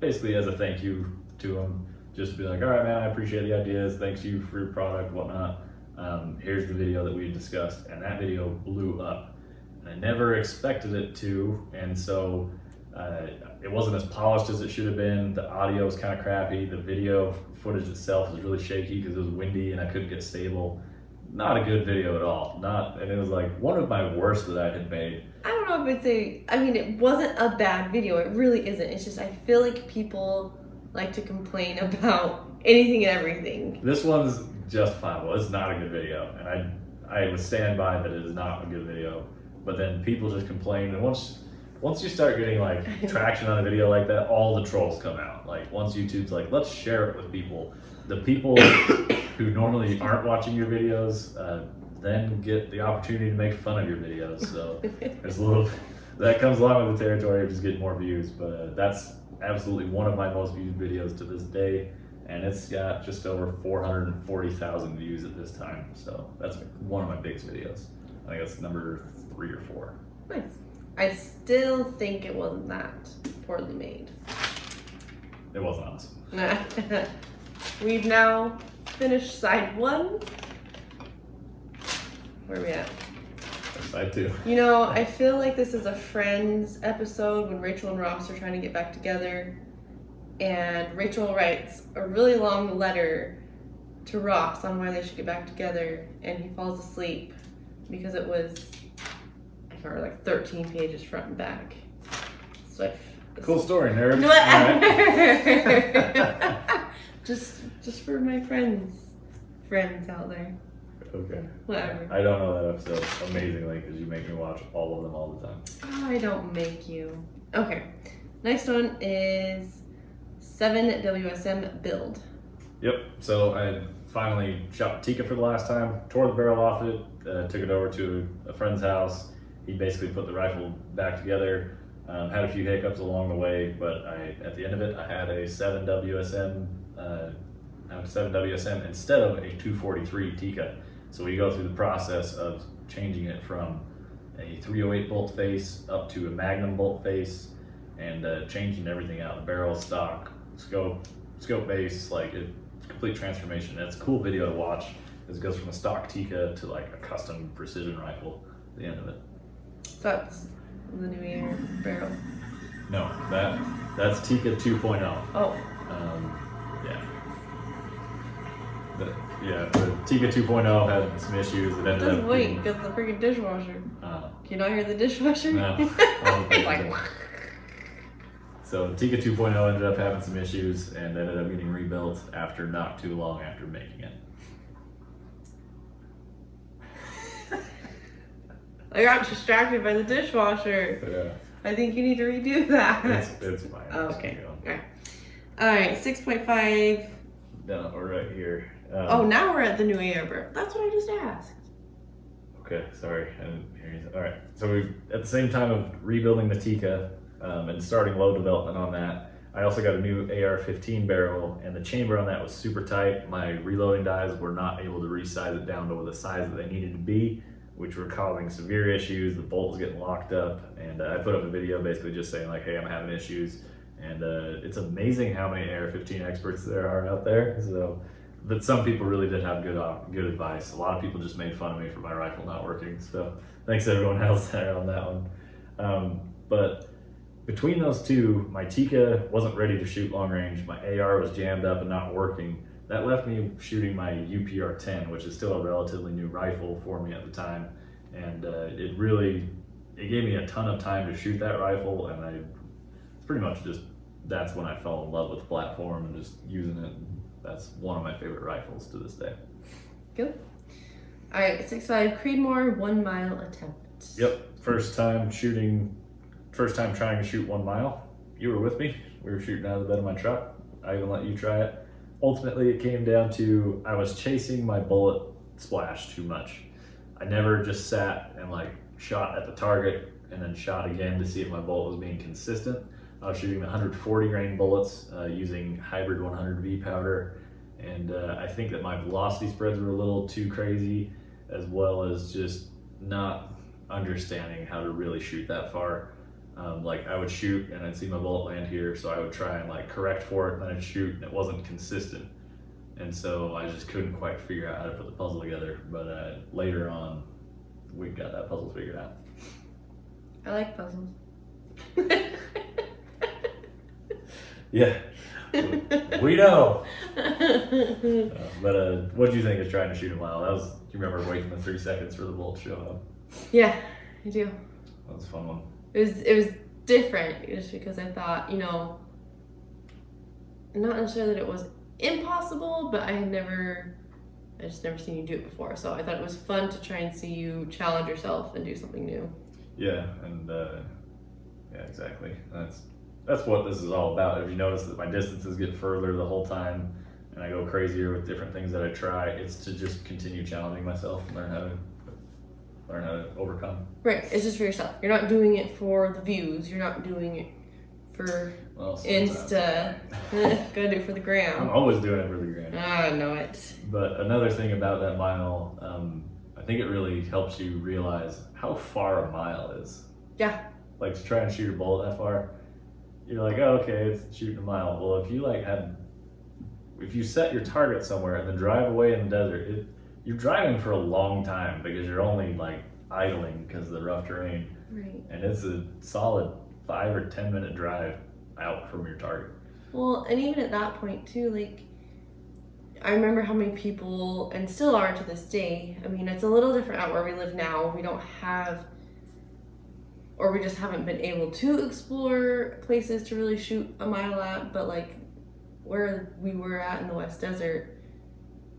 basically as a thank you to them, just to be like, all right, man, I appreciate the ideas. Thanks you for your product, whatnot. Um, here's the video that we discussed, and that video blew up. And I never expected it to, and so uh, it wasn't as polished as it should have been. The audio was kind of crappy. The video footage itself was really shaky because it was windy and I couldn't get stable. Not a good video at all. Not, and it was like one of my worst that I had made. I don't know if it's a. I mean, it wasn't a bad video. It really isn't. It's just I feel like people like to complain (laughs) about anything and everything. This one's justifiable. It's not a good video, and I I would stand by that it is not a good video. But then people just complain, and once once you start getting like traction on a video like that, all the trolls come out. Like once YouTube's like, let's share it with people. The people who normally aren't watching your videos uh, then get the opportunity to make fun of your videos. So there's a little that comes along with the territory of just getting more views. But uh, that's absolutely one of my most viewed videos to this day and it's got just over 440,000 views at this time. So that's one of my biggest videos. I think that's number three or four. Nice. I still think it wasn't that poorly made. It wasn't awesome. (laughs) We've now finished side one. Where are we at? Side two. You know, I feel like this is a Friends episode when Rachel and Ross are trying to get back together. And Rachel writes a really long letter to Ross on why they should get back together. And he falls asleep because it was, Like 13 pages front and back. So I Cool story, nerd. (laughs) Whatever. just, just for my friends, friends out there. Okay. Whatever. I don't know that episode amazingly because you make me watch all of them all the time. I don't make you. Okay. Next one is 7 WSM build. Yep. So I finally shot Tikka for the last time, tore the barrel off it, uh, took it over to a friend's house. He basically put the rifle back together. Um, had a few hiccups along the way, but I at the end of it, I had a 7 WSM, uh, I have a 7 WSM instead of a 243 Tikka. So we go through the process of changing it from a 308 bolt face up to a Magnum bolt face, and uh, changing everything out. The barrel, stock, scope, scope base, like it, it's a complete transformation. That's a cool video to watch. It goes from a stock Tikka to like a custom precision rifle. At the end of it. So that's the new year barrel. No, that that's Tikka 2.0. Oh, Um, yeah. The, yeah, the Tikka 2.0 had some issues. It ended just up wait, because the freaking dishwasher. uh, Can you not hear the dishwasher? No. (laughs) it's like, So Tikka 2.0 ended up having some issues and ended up getting rebuilt after not too long after making it. I got distracted by the dishwasher. Yeah, I think you need to redo that. it's, it's fine. Oh, okay. Alright. Alright, 6.5. No, we're right here. Um, Oh, now we're at the new barrel. That's what I just asked. Okay, sorry, I didn't hear you. All right, so we at the same time of rebuilding the Tikka um, and starting load development on that, I also got a new AR-15 barrel, and the chamber on that was super tight. My reloading dies were not able to resize it down to the size that they needed to be, which were causing severe issues. The bolt was getting locked up, and uh, I put up a video basically just saying like, "Hey, I'm having issues." And uh, it's amazing how many AR-15 experts there are out there. So but some people really did have good uh, good advice. A lot of people just made fun of me for my rifle not working. So thanks to everyone (laughs) else there on that one. Um, but between those two, my Tikka wasn't ready to shoot long range. My AR was jammed up and not working. That left me shooting my UPR 10, which is still a relatively new rifle for me at the time, and uh, it really it gave me a ton of time to shoot that rifle, and I it's pretty much just that's when I fell in love with the platform and just using it that's one of my favorite rifles to this day. Good. All right, six five Creedmoor one mile attempt. Yep, first time shooting, first time trying to shoot one mile. You were with me. We were shooting out of the bed of my truck. I even let you try it. Ultimately, it came down to I was chasing my bullet splash too much. I never just sat and like shot at the target and then shot again to see if my bullet was being consistent. I was shooting 140 grain bullets uh, using hybrid 100V powder, and uh, I think that my velocity spreads were a little too crazy, as well as just not understanding how to really shoot that far. Um, like I would shoot and I'd see my bullet land here, so I would try and like correct for it, and then I'd shoot, and it wasn't consistent, and so I just couldn't quite figure out how to put the puzzle together. But uh, later on, we got that puzzle figured out. I like puzzles. (laughs) Yeah, we know. (laughs) Uh, but uh, what do you think of trying to shoot a mile? That was. Do you remember waiting the three seconds for the bolt to show up? Yeah, I do. That was a fun one. It was it was different just because I thought you know, not necessarily that it was impossible, but I had never. I just never seen you do it before, so I thought it was fun to try and see you challenge yourself and do something new. Yeah, and uh, yeah, exactly. That's that's what this is all about. If you notice that my distances get further the whole time, and I go crazier with different things that I try, it's to just continue challenging myself and learn how to learn how to overcome. Right, it's just for yourself. You're not doing it for the views. You're not doing it for Well, Insta. (laughs) (laughs) Gotta do it for the gram. I'm always doing it for the gram. I know it. But another thing about that mile, um, I think it really helps you realize how far a mile is. Yeah. Like to try and shoot a bullet that far, you're like, oh, okay, it's shooting a mile. Well, if you like had, if you set your target somewhere and then drive away in the desert, it, you're driving for a long time because you're only like idling because of the rough terrain, Right. and it's a solid five or ten minute drive out from your target. Well, and even at that point too, like I remember how many people, and still are to this day. I mean, it's a little different out where we live now. We don't have, or we just haven't been able to explore places to really shoot a mile at. But like where we were at in the West Desert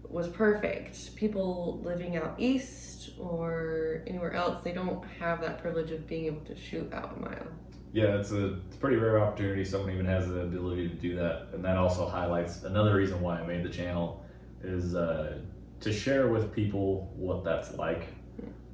was perfect. People living out east or anywhere else, they don't have that privilege of being able to shoot out a mile. Yeah, it's a it's a pretty rare opportunity. Someone even has the ability to do that, and that also highlights another reason why I made the channel is uh, to share with people what that's like.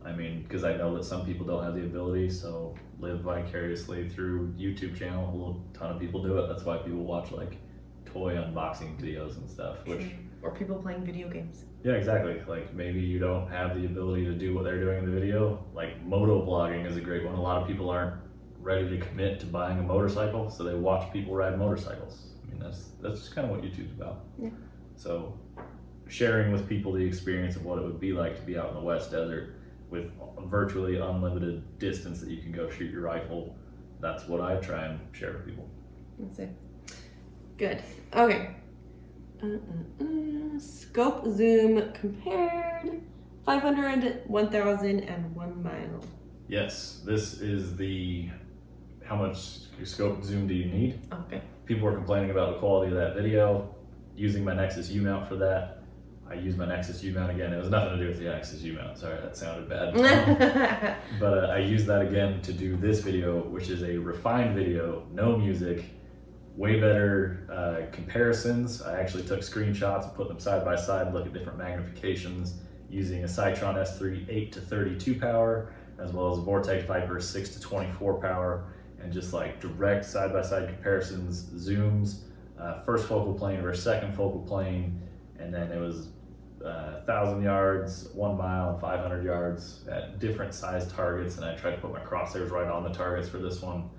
I mean, because I know that some people don't have the ability, so live vicariously through YouTube channel. A little ton of people do it. That's why people watch like toy unboxing videos and stuff. Which Or people playing video games. yeah, exactly. Like maybe you don't have the ability to do what they're doing in the video. Like moto vlogging is a great one. A lot of people aren't ready to commit to buying a motorcycle, so they watch people ride motorcycles. I mean, that's that's just kind of what YouTube's about. Yeah. So, sharing with people the experience of what it would be like to be out in the West Desert with virtually unlimited distance that you can go shoot your rifle. That's what I try and share with people. Let's see. Good. Okay. Scope zoom compared 500, 1000, and 1 mile. Yes, this is the how much scope zoom do you need? Okay. people were complaining about the quality of that video. Using my Nexus U mount for that, I used my Nexus U mount again. It was nothing to do with the Nexus U mount. Sorry, that sounded bad. (laughs) But uh, I used that again to do this video, which is a refined video, no music, way better uh, comparisons. I actually took screenshots and put them side by side, look at different magnifications, using a Sightron S3 8 to 32 power, as well as Vortex Viper 6 to 24 power, and just like direct side by side comparisons, zooms, uh, first focal plane versus second focal plane, and then it was uh, thousand yards, one mile, and 500 yards at different size targets. And I tried to put my crosshairs right on the targets for this one.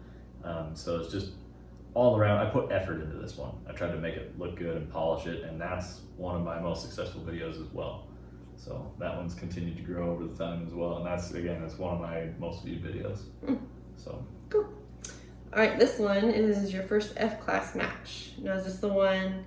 Um, so it's just all around. I put effort into this one. I tried to make it look good and polish it, and that's one of my most successful videos as well. So that one's continued to grow over the time as well, and that's again, that's one of my most viewed videos. Mm. So All right, this one is your first F class match. Now, is this the one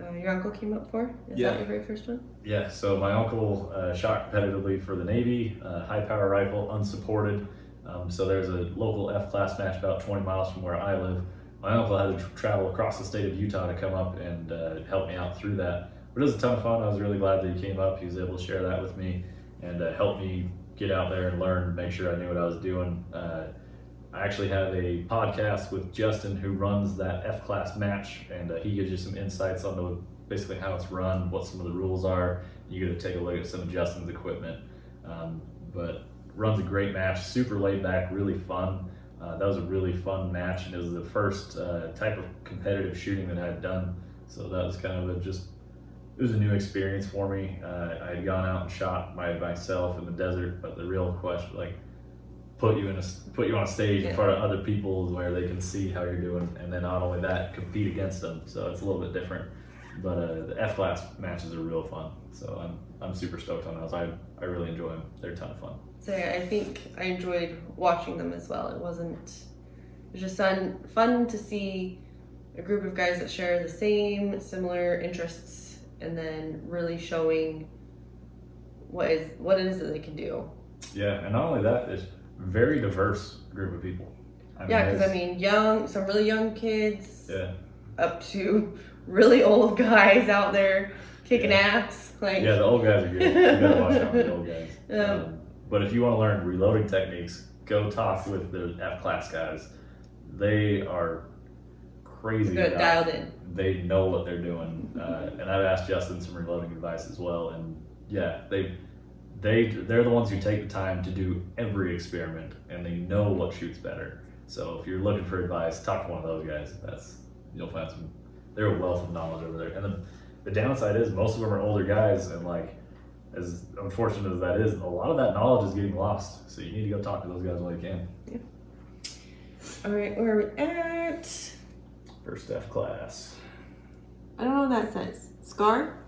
uh, your uncle came up for? Is Yeah. that your very first one? Yeah, so my uncle uh, shot competitively for the Navy, uh, high power rifle, unsupported. Um, so there's a local F class match about 20 miles from where I live. My uncle had to tr- travel across the state of Utah to come up and uh, help me out through that. But it was a ton of fun. I was really glad that he came up. He was able to share that with me and uh, help me get out there and learn, make sure I knew what I was doing. Uh, I actually have a podcast with Justin who runs that F class match, and uh, he gives you some insights on the, basically how it's run, what some of the rules are. You get to take a look at some of Justin's equipment. Um, but runs a great match, super laid back, really fun. Uh, that was a really fun match, and it was the first uh, type of competitive shooting that I had done. So that was kind of a just it was a new experience for me. Uh, I had gone out and shot by myself in the desert, but the real question, like, put you in a put you on a stage in front of other people where they can see how you're doing, and then not only that, compete against them. So it's a little bit different. But uh, the F class matches are real fun. So I'm I'm super stoked on those. I I really enjoy them. They're a ton of fun. So yeah, I think I enjoyed watching them as well. It wasn't. It was just fun, fun to see a group of guys that share the same, similar interests, and then really showing what is what it is that they can do. Yeah, and not only that, it's very diverse group of people. I yeah, because I mean, young, some really young kids, yeah. up to really old guys out there kicking Yeah. ass. Like, Yeah, the old guys are good. You gotta watch out for the old guys. (laughs) Um, Um, but if you want to learn reloading techniques, go talk with the F class guys. They are crazy. good, dialed in. They know what they're doing, uh, and I've asked Justin some reloading advice as well. And yeah, they they they're the ones who take the time to do every experiment, and they know what shoots better. So if you're looking for advice, talk to one of those guys. That's you'll find some. They're a wealth of knowledge over there. And the, the downside is most of them are older guys, and like as unfortunate as that is, a lot of that knowledge is getting lost. So you need to go talk to those guys while you can. Yeah. All right, where are we at? First F class. I don't know what that says. Scar?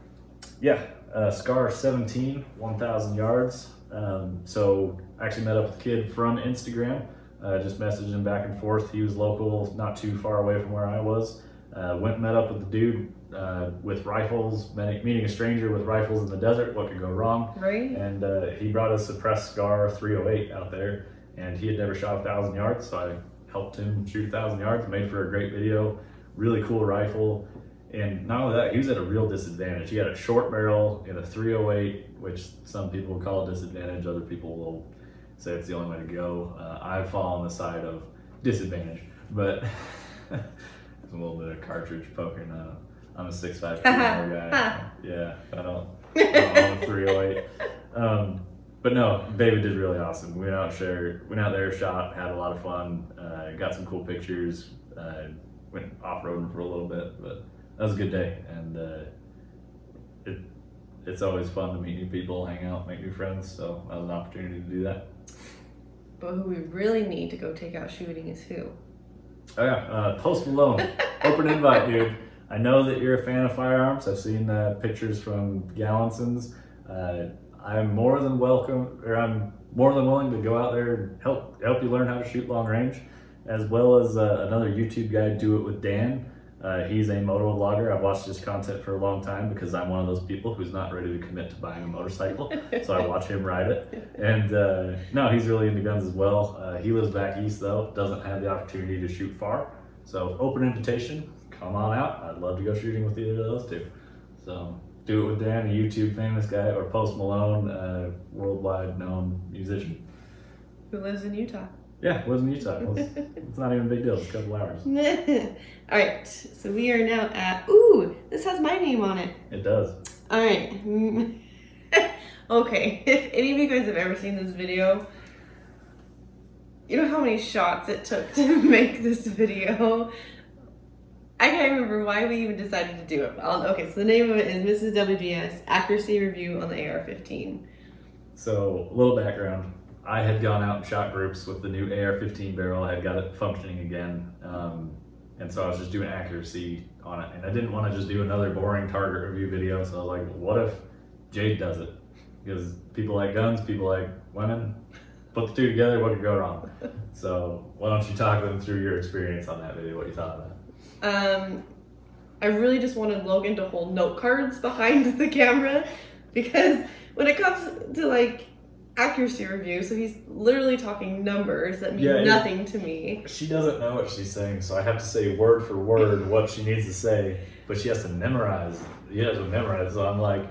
Yeah, uh, Scar 17, 1,000 yards. Um, so I actually met up with a kid from Instagram. Uh, just messaged him back and forth. He was local, not too far away from where I was. Uh, went and met up with the dude uh, with rifles, meeting a stranger with rifles in the desert. What could go wrong? Right? And uh, he brought a suppressed Scar 308 out there, and he had never shot a thousand yards, so I helped him shoot a thousand yards. Made for a great video. Really cool rifle. And not only that, he was at a real disadvantage. He had a short barrel in a 308, which some people will call a disadvantage. Other people will say it's the only way to go. Uh, I fall on the side of disadvantage, but (laughs) a little bit of cartridge poker now. I'm a six five (laughs) guy. Yeah, I don't. (laughs) I don't own a 308. Um, but no, David did really awesome. We went out shared, went out there, shot, had a lot of fun, uh, got some cool pictures, uh, went off roading for a little bit, but that was a good day. And uh, it it's always fun to meet new people, hang out, make new friends. So that was an opportunity to do that. But who we really need to go take out shooting is who? Oh yeah, uh, Post Malone, open invite, dude. I know that you're a fan of firearms. I've seen uh, pictures from Gallenson's. Uh, I'm more than welcome, or I'm more than willing to go out there and help help you learn how to shoot long range, as well as uh, another YouTube guy, Do It with Dan. Uh, he's a moto vlogger. I've watched his content for a long time because I'm one of those people who's not ready to commit to buying a motorcycle. so I watch him ride it. And uh, no, he's really into guns as well. Uh, he lives back east though, doesn't have the opportunity to shoot far. So open invitation, come on out. I'd love to go shooting with either of those two. So do it with Dan, a YouTube famous guy, or Post Malone, worldwide known musician. Who lives in Utah? Yeah, lives in Utah. It's, it's not even a big deal. It's a couple hours. (laughs) All right, so we are now at. Ooh, this has my name on it. It does. All right. (laughs) Okay, (laughs) if any of you guys have ever seen this video, you know how many shots it took to make this video? I can't remember why we even decided to do it. I'll, okay, so the name of it is Mrs. WDS Accuracy Review on the AR 15. So, a little background. I had gone out and shot groups with the new AR-15 barrel. I had got it functioning again, um, and so I was just doing accuracy on it. And I didn't want to just do another boring target review video. So I was like, what if Jade does it? Because people like guns, people like women. Put the two together, what could go wrong? So why don't you talk them through your experience on that video? What you thought of that? Um, I really just wanted Logan to hold note cards behind (laughs) the camera because when it comes to like accuracy review, so he's literally talking numbers that mean Yeah, nothing to me. She doesn't know what she's saying, so I have to say word for word what she needs to say, but she has to memorize. She has to memorize. So I'm like,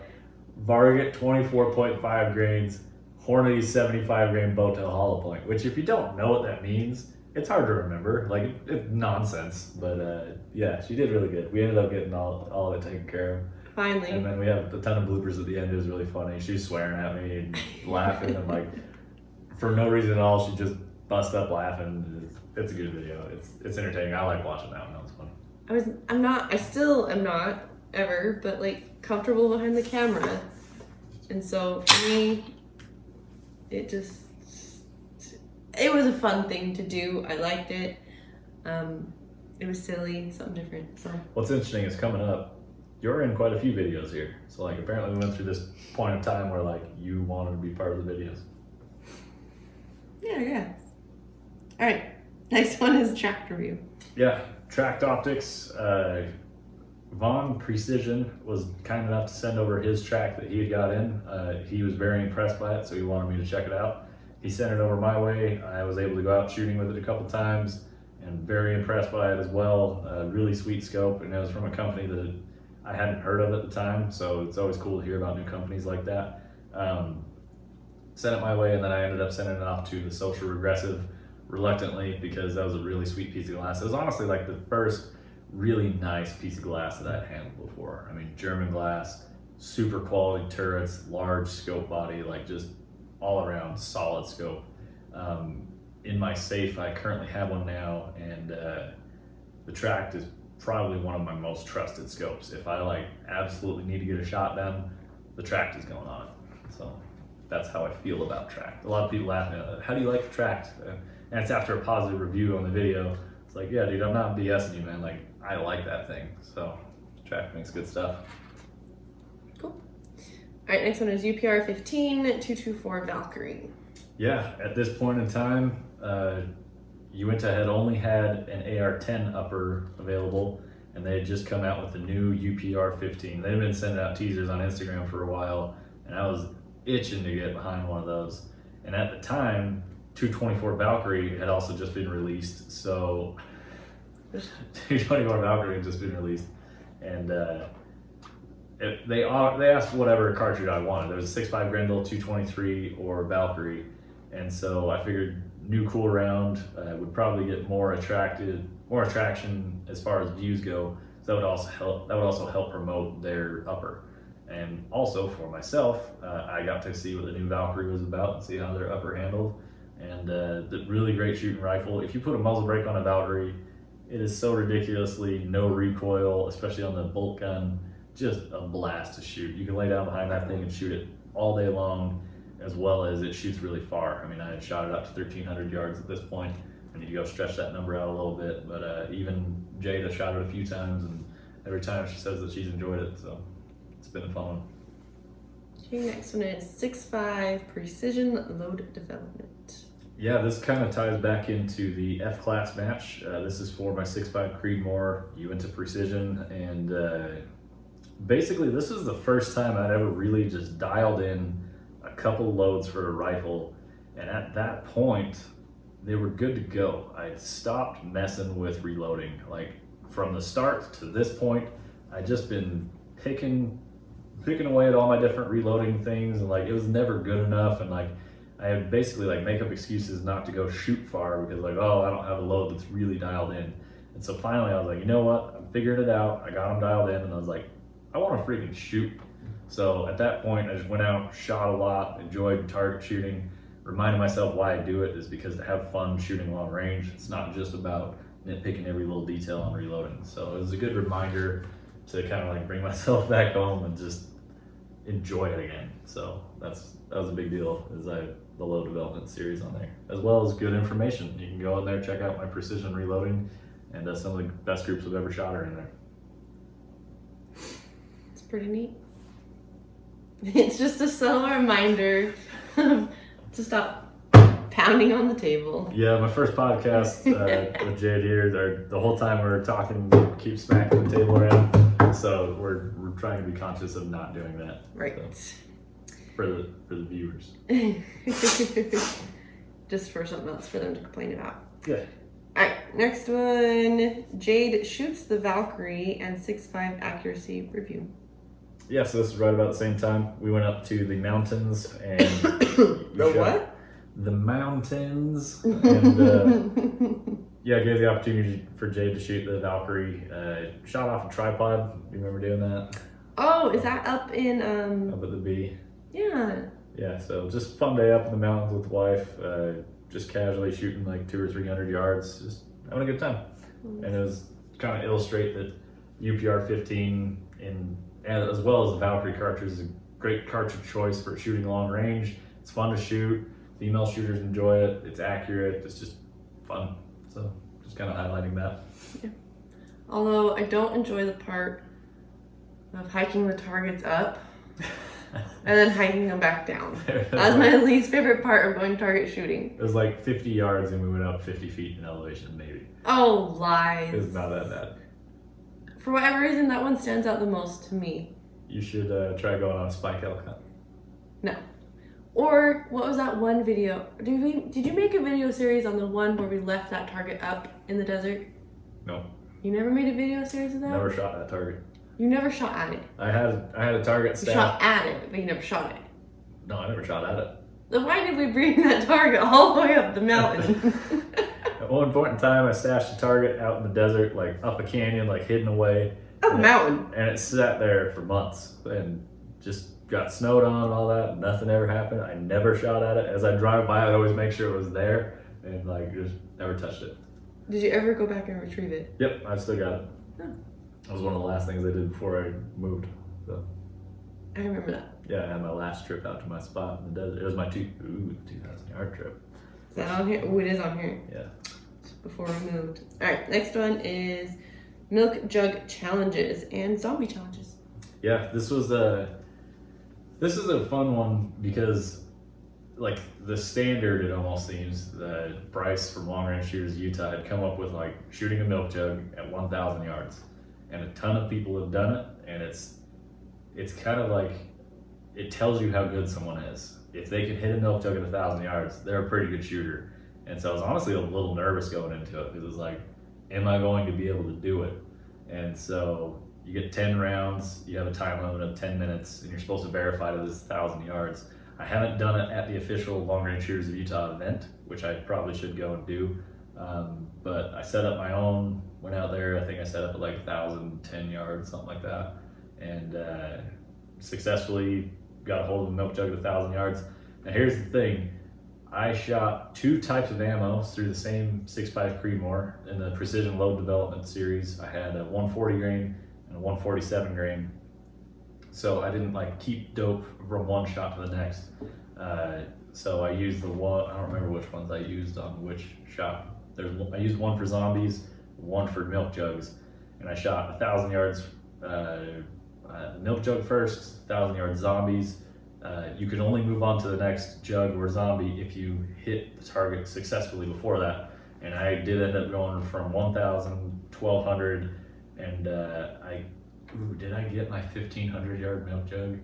Varget 24.5 grains, Hornady 75 grain boat tail hollow point. Which, if you don't know what that means, it's hard to remember. Like it's nonsense, but uh, yeah, she did really good. We ended up getting all all of it taken care of, Finally. and then we have a ton of bloopers at the end. It was really funny. She was swearing at me and (laughs) laughing, and like for no reason at all, she just bust up laughing. It's, it's a good video. It's it's entertaining. I like watching that one. That was fun. I was I'm not I still am not ever, but like comfortable behind the camera. And so for me it just it was a fun thing to do. I liked it. Um it was silly, something different. So What's interesting is coming up, you're in quite a few videos here. So like apparently we went through this point in time where like you wanted to be part of the videos. yeah, I guess. Alright. (laughs) Next one is Tract review. Yeah, Tract Optics. Uh, Vaughn Precision was kind enough to send over his Tract that he had got in. Uh, he was very impressed by it, so he wanted me to check it out. He sent it over my way. I was able to go out shooting with it a couple times and very impressed by it as well. Uh, really sweet scope, and it was from a company that I hadn't heard of at the time, so it's always cool to hear about new companies like that. Um, sent it my way, and then I ended up sending it off to the Social Regressive reluctantly because that was a really sweet piece of glass. It was honestly like the first really nice piece of glass that I'd handled before. I mean, German glass, super quality turrets, large scope body, like just all around solid scope. Um, in my safe, I currently have one now, and uh, the Tract is probably one of my most trusted scopes. If I like absolutely need to get a shot then, the Tract is going on. So that's how I feel about Tract. A lot of people ask me, "How do you like the Tract?" Uh, and it's after a positive review on the video. It's like, yeah, dude, I'm not BSing you, man. Like, I like that thing. So, Tract makes good stuff. Cool. Alright, next one is UPR 15 224 Valkyrie. Yeah, at this point in time, uh, Uinta had only had an AR-10 upper available, and they had just come out with the new UPR-15. They'd been sending out teasers on Instagram for a while, and I was itching to get behind one of those. And at the time, 224 Valkyrie had also just been released, so (laughs) 224 Valkyrie had just been released, and uh, it, they they asked whatever cartridge I wanted. There was a 6.5 Grendel, 223, or Valkyrie, and so I figured new cool round uh, would probably get more attracted, more attraction as far as views go. So that would also help. That would also help promote their upper. And also for myself, uh, I got to see what the new Valkyrie was about and see how their upper handled. And uh, the really great shooting rifle. If you put a muzzle brake on a Valkyrie, it is so ridiculously no recoil, especially on the bolt gun. Just a blast to shoot. You can lay down behind that thing and shoot it all day long, as well as it shoots really far. I mean, I had shot it up to 1,300 yards at this point. I need to go stretch that number out a little bit, but uh, even Jada shot it a few times, and every time she says that she's enjoyed it, so it's been a fun. Okay, next one is 6.5 Precision Load Development. Yeah, this kind of ties back into the F class match. Uh, this is for my 6.5 Creedmoor, Uinta Precision, and uh, basically, this is the first time I'd ever really just dialed in couple loads for a rifle, and at that point, they were good to go. I stopped messing with reloading. Like from the start to this point, I just been picking picking away at all my different reloading things, and like it was never good enough, and like I had basically like make up excuses not to go shoot far because like oh I don't have a load that's really dialed in, and so finally I was like you know what I'm figuring it out. I got them dialed in, and I was like I want to freaking shoot. So at that point, I just went out, shot a lot, enjoyed target shooting. Reminded myself why I do it is because to have fun shooting long range. It's not just about nitpicking every little detail on reloading. So it was a good reminder to kind of like bring (laughs) myself back home and just enjoy it again. So that's that was a big deal. Is I the load development series on there, as well as good information. You can go in there, check out my precision reloading, and uh, some of the best groups I've ever shot are in there. It's pretty neat. (laughs) It's just a subtle reminder to stop pounding on the table. Yeah, my first podcast uh, (laughs) with Jade here, the whole time we are talking, keep smacking the table around. So we're we're trying to be conscious of not doing that. Right. So, for the for the viewers. (laughs) just for something else for them to complain about. Yeah. Alright, next one. Jade shoots the Valkyrie and 6.5 accuracy review. Yeah, so this is right about the same time. We went up to the mountains and (coughs) The what? The mountains. And uh, (laughs) yeah, gave the opportunity for Jade to shoot the Valkyrie. Uh, shot off a tripod. You remember doing that? oh, is that up in um Up at the B. yeah. Yeah, so just fun day up in the mountains with wife. Uh, just casually shooting like two or three hundred yards. Just having a good time. And it was kind of illustrate that UPR 15 in as well as the Valkyrie cartridge is a great cartridge choice for shooting long range. It's fun to shoot. Female shooters enjoy it. It's accurate. It's just fun. So just kind of highlighting that. Yeah. Although I don't enjoy the part of hiking the targets up (laughs) and then hiking them back down. (laughs) That's was my least favorite part of going target shooting. it was like 50 yards and we went up 50 feet in elevation, maybe. Oh, lies. It's not that bad. For whatever reason, that one stands out the most to me. You should uh, try going on a spike elk hunt. No. Or what was that one video? Did we? Did you make a video series on the one where we left that target up in the desert? No. You never made a video series of that. Never shot that target. You never shot at it. I had I had a target You shot at it, but you never shot it. No, I never shot at it. Then why did we bring that target all the way up the mountain? (laughs) (laughs) At one point in time, I stashed a target out in the desert, like up a canyon, like hidden away, up a mountain. and it sat there for months and just got snowed on and all that. Nothing ever happened. I never shot at it. As I drive by, I'd always make sure it was there and like just never touched it. Did you ever go back and retrieve it? Yep, I still got it. Oh. That was one of the last things I did before I moved. So. I remember that. Yeah, I had my last trip out to my spot in the desert. It was my two ooh, 2,000 yard trip. Is that on here? Oh, it is on here. Yeah. Before we moved. All right. Next one is milk jug challenges and zombie challenges. Yeah, this was a this is a fun one because like the standard it almost seems that Bryce from Long Range Shooters Utah had come up with like shooting a milk jug at 1,000 yards, and a ton of people have done it, and it's it's kind of like it tells you how good someone is. If they can hit a milk jug at a thousand yards, they're a pretty good shooter. And so I was honestly a little nervous going into it because it's like, am I going to be able to do it? And so you get 10 rounds, you have a time limit of 10 minutes, and you're supposed to verify to this 1,000 yards. I haven't done it at the official Long Range Shooters of Utah event, which I probably should go and do. Um, but I set up my own, went out there, I think I set up at like 1,010 yards, something like that, and uh, successfully got a hold of a milk jug at a 1,000 yards. Now, here's the thing I shot two types of ammo through the same 6.5 Creedmoor in the Precision Load Development series. I had a 140 grain and a 147 grain. So I didn't like keep dope from one shot to the next. Uh, so I used the one, I don't remember which ones I used on which shot. There's I used one for zombies, one for milk jugs, and I shot a thousand yards uh, uh, milk jug first, thousand yard zombies. Uh, you can only move on to the next jug or zombie if you hit the target successfully before that. And I did end up going from 1,000, 1,200, and uh, I, ooh, did I get my 1,500 yard milk jug?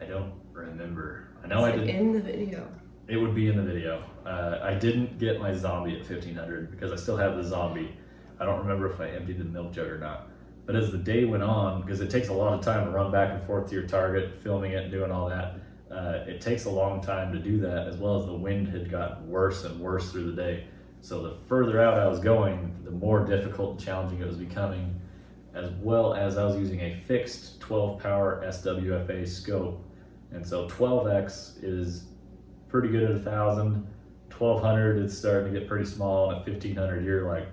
I don't remember. I know I It's, did. in the video. It would be in the video. Uh, I didn't get my zombie at 1500 because I still have the zombie. I don't remember if I emptied the milk jug or not. But as the day went on, because it takes a lot of time to run back and forth to your target, filming it, and doing all that, uh, it takes a long time to do that, as well as the wind had gotten worse and worse through the day. So the further out I was going, the more difficult and challenging it was becoming. as well as I was using a fixed 12 power SWFA scope. And so 12x is pretty good at a thousand. 1200 it's starting to get pretty small, and at 1500 you're like,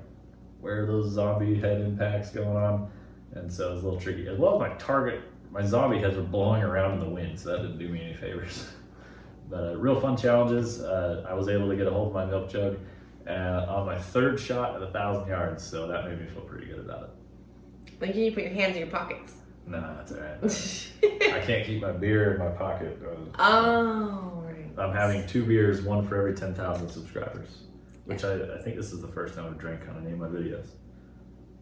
where are those zombie head impacts going on? And so it was a little tricky. As well as my target, my zombie heads were blowing around in the wind, so that didn't do me any favors. (laughs) but uh, real fun challenges. Uh, I was able to get a hold of my milk jug uh, on my third shot at a thousand yards, so that made me feel pretty good about it. Like you put your hands in your pockets. Nah, that's alright. (laughs) I can't keep my beer in my pocket. oh, right. I'm having two beers, one for every 10,000 subscribers, which I, I think this is the first time I've drank on any of my videos.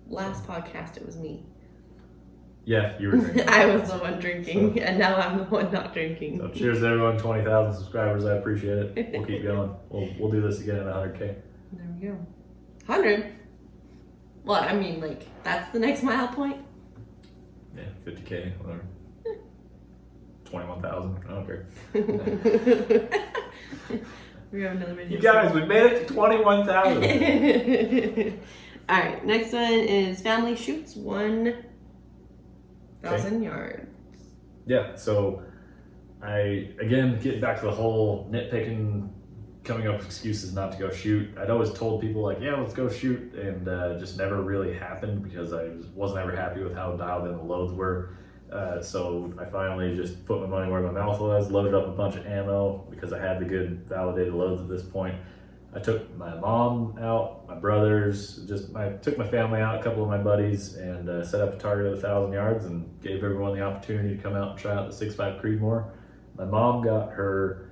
Last podcast, it was me. Yeah, you were drinking. (laughs) I was the one drinking, and now I'm the one not drinking. So cheers to everyone, 20,000 subscribers. I appreciate it. (laughs) We'll keep going. We'll, we'll do this again at 100K. There we go. 100. Well, I mean, like, that's the next mile point. Yeah, 50K, whatever. (laughs) 21,000. I don't care. we have another video. You guys, we made it to 21,000. All right, next one is family shoots 1,000 yards. Yeah, so I again get back to the whole nitpicking, coming up with excuses not to go shoot. I'd always told people like, yeah, let's go shoot, and uh, just never really happened because I was- wasn't ever happy with how dialed in the loads were. Uh, so I finally just put my money where my mouth was, loaded up a bunch of ammo because I had the good validated loads at this point. I took my mom out, my brothers, just I took my family out, a couple of my buddies, and uh, set up a target of a thousand yards and gave everyone the opportunity to come out and try out the six five Creedmoor. My mom got her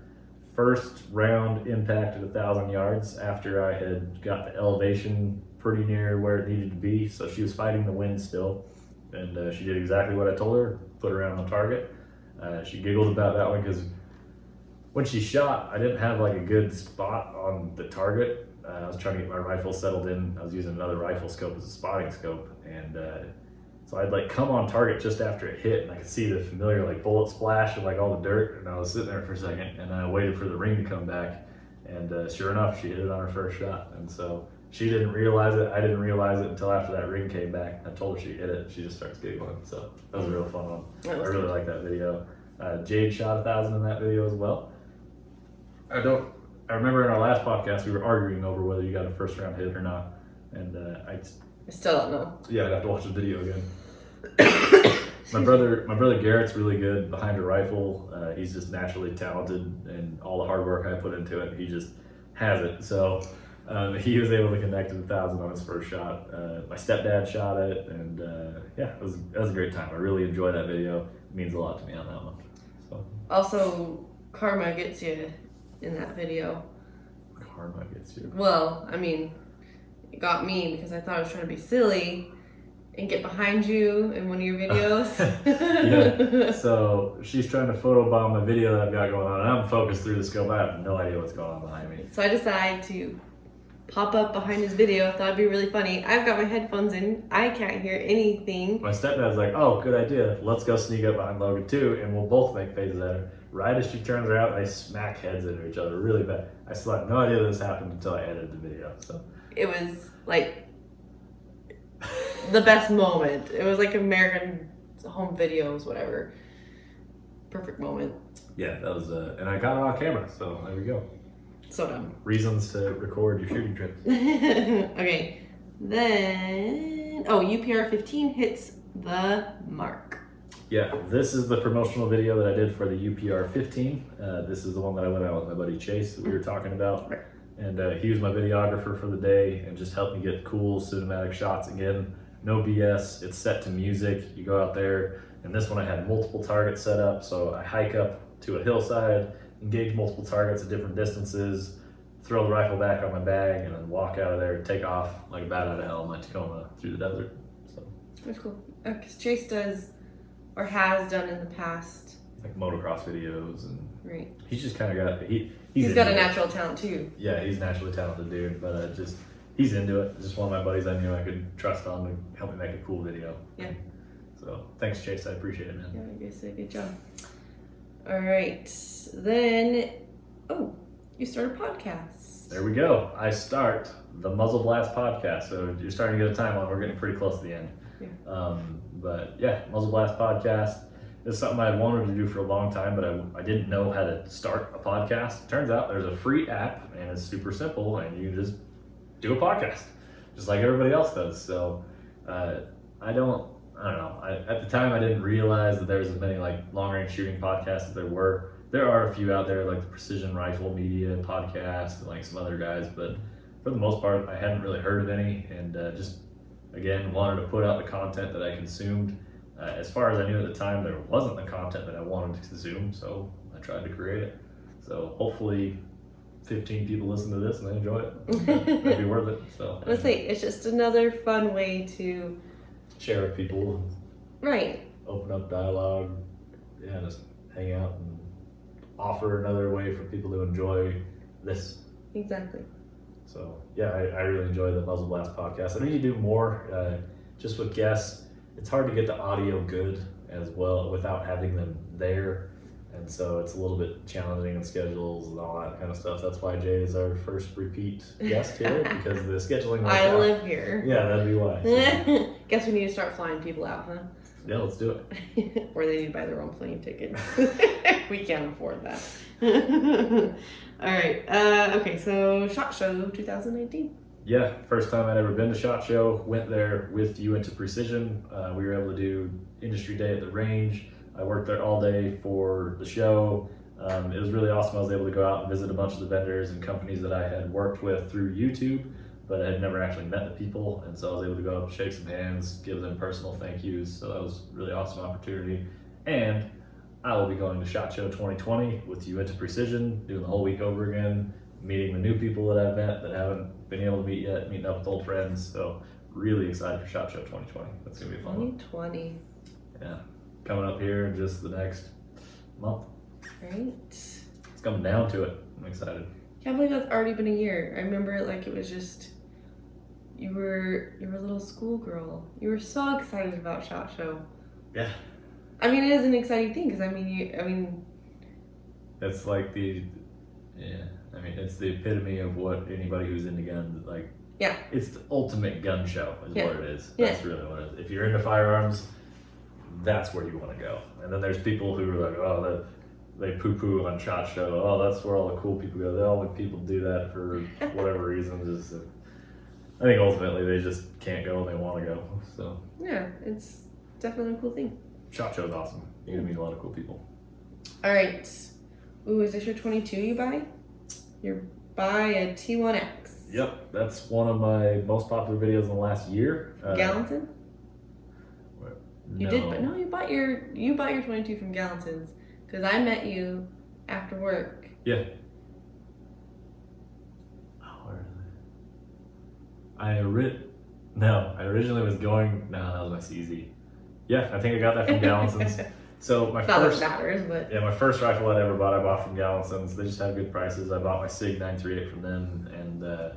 first round impact at a thousand yards after I had got the elevation pretty near where it needed to be, so she was fighting the wind still, and uh, she did exactly what I told her. Put her on the target. Uh, she giggled about that one because when she shot, I didn't have like a good spot on the target. Uh, I was trying to get my rifle settled in. I was using another rifle scope as a spotting scope, and uh, so I'd like come on target just after it hit, and I could see the familiar like bullet splash and like all the dirt. And I was sitting there for a second, and I waited for the ring to come back, and uh, sure enough, she hit it on her first shot. And so she didn't realize it. I didn't realize it until after that ring came back. I told her she hit it. She just starts giggling. So that was a real fun one. I really like that video. Uh, Jade shot a thousand in that video as well. I don't. I remember in our last podcast we were arguing over whether you got a first round hit or not, and uh, I I still don't know. yeah I'd have to watch the video again. (coughs) my brother, my brother Garrett's really good behind a rifle. Uh, he's just naturally talented, and all the hard work I put into it, he just has it. So um, he was able to connect to the thousand on his first shot. Uh, my stepdad shot it, and uh, yeah, it was it was a great time. I really enjoyed that video. It means a lot to me on that one. So Also, karma gets you in that video. karma gets you. Well, I mean, it got me because I thought I was trying to be silly and get behind you in one of your videos. (laughs) Yeah. So she's trying to photobomb a video that I've got going on, and I'm focused through the scope. I have no idea what's going on behind me. So I decide to pop up behind his video. I thought it'd be really funny. I've got my headphones in. I can't hear anything. My stepdad's like, "Oh, good idea. Let's go sneak up behind Logan too, and we'll both make faces at her." Right as she turns around, they smack heads into each other really bad. I still had no idea this happened until I edited the video. So It was like the best moment. It was like American home videos, whatever. Perfect moment. yeah, that was, uh, and I got it on camera. So there we go. So dumb. Reasons to record your shooting trips. (laughs) okay. Then oh, UPR 15 hits the mark. Yeah, this is the promotional video that I did for the UPR 15. Uh, this is the one that I went out with my buddy Chase that we were talking about. Right. And uh, he was my videographer for the day and just helped me get cool cinematic shots again. No BS. It's set to music. You go out there, and this one I had multiple targets set up. So I hike up to a hillside, engage multiple targets at different distances, throw the rifle back on my bag, and then walk out of there and take off like a bat out of hell in my Tacoma through the desert. So, That's cool. Because Chase does or has done in the past. like motocross videos and Right. He's just kind of got he he's, got a it. natural talent too. Yeah, he's naturally talented dude, but uh, just he's into it. Just one of my buddies I knew I could trust on to help me make a cool video. Yeah. So thanks, Chase. I appreciate it, man. Yeah, I guess a good job. All right. Then, oh, you start a podcast. There we go. I start the Muzzle Blast podcast. So you're starting to get a time on. We're getting pretty close to the end. Yeah. Um, but yeah, Muzzle Blast podcast is something I wanted to do for a long time, but I, I didn't know how to start a podcast. Turns out there's a free app and it's super simple, and you just do a podcast just like everybody else does. So uh, I don't. I don't know. I, at the time, I didn't realize that there was as many like long range shooting podcasts as there were. There are a few out there, like the Precision Rifle Media podcast, and like some other guys, but for the most part, I hadn't really heard of any, and uh, just again wanted to put out the content that I consumed. Uh, as far as I knew at the time, there wasn't the content that I wanted to consume, so I tried to create it. So hopefully, 15 people listen to this and they enjoy it. (laughs) It'd be worth it. So Honestly, it's just another fun way to share with people, right. open up dialogue, yeah, just hang out and offer another way for people to enjoy this. Exactly. So yeah, I, I really enjoy the Muzzle Blast podcast. I need to do more, uh, just with guests. It's hard to get the audio good as well without having them there, and so it's a little bit challenging in schedules and all that kind of stuff. That's why Jay is our first repeat guest here (laughs) because the scheduling. I out. live here. Yeah, that'd be why. So, (laughs) Guess we need to start flying people out, huh? yeah, let's do it. (laughs) or they need to buy their own plane tickets. we can't afford that. All right. Uh, okay, so Shot Show 2019. Yeah, first time I'd ever been to Shot Show. Went there with Uinta Precision. Uh, we were able to do industry day at the range. I worked there all day for the show. Um, it was really awesome. I was able to go out and visit a bunch of the vendors and companies that I had worked with through YouTube, but I had never actually met the people. And so I was able to go up, shake some hands, give them personal thank yous. So that was really awesome opportunity. And I will be going to SHOT Show 2020 with Uinta Precision, doing the whole week over again, meeting the new people that I've met that haven't been able to meet yet, meeting up with old friends. So really excited for SHOT Show 2020. That's gonna be a fun. one. 2020. Coming up here in just the next month. Right. It's coming down to it. I'm excited. Can't believe that's already been a year. I remember it like it was just you were you were a little schoolgirl. You were so excited about Shot Show. Yeah. I mean, it is an exciting thing because I mean, you. I mean, It's like the, yeah. I mean, it's the epitome of what anybody who's into guns like. Yeah. It's the ultimate gun show, is Yeah. what it is. Yeah. That's really what it is. If you're into firearms, that's where you want to go. And then there's people who are like, oh, they, they poo poo on Shot Show. Oh, that's where all the cool people go. They all the people do that for (laughs) whatever reasons. Is I think ultimately they just can't go and they want to go. So yeah, it's definitely a cool thing. Shot Show's awesome. You're gonna meet a lot of cool people. All right. Ooh, is this your 22 you buy? You buy a T1X. Yep, that's one of my most popular videos in the last year. Uh? You no. did, but no, you bought your you bought your 22 from Gallenson's because I met you after work. Yeah. Oh, where is? I ori- no, I originally was going. No, that was my CZ. Yeah, I think I got that from Gallenson's. (laughs) So my Not that first, matters, but yeah, my first rifle I'd ever bought, I bought from Gallenson's. They just had good prices. I bought my Sig 938 from them, and uh,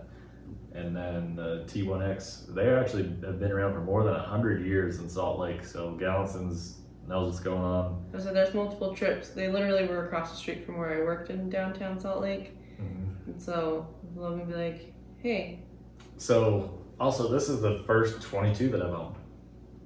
and then the T1X. They actually have been around for more than hundred years in Salt Lake. So Gallenson's knows what's going on. so there's multiple trips. They literally were across the street from where I worked in downtown Salt Lake, and so would be like, "Hey, So also, this is the first 22 that I've owned.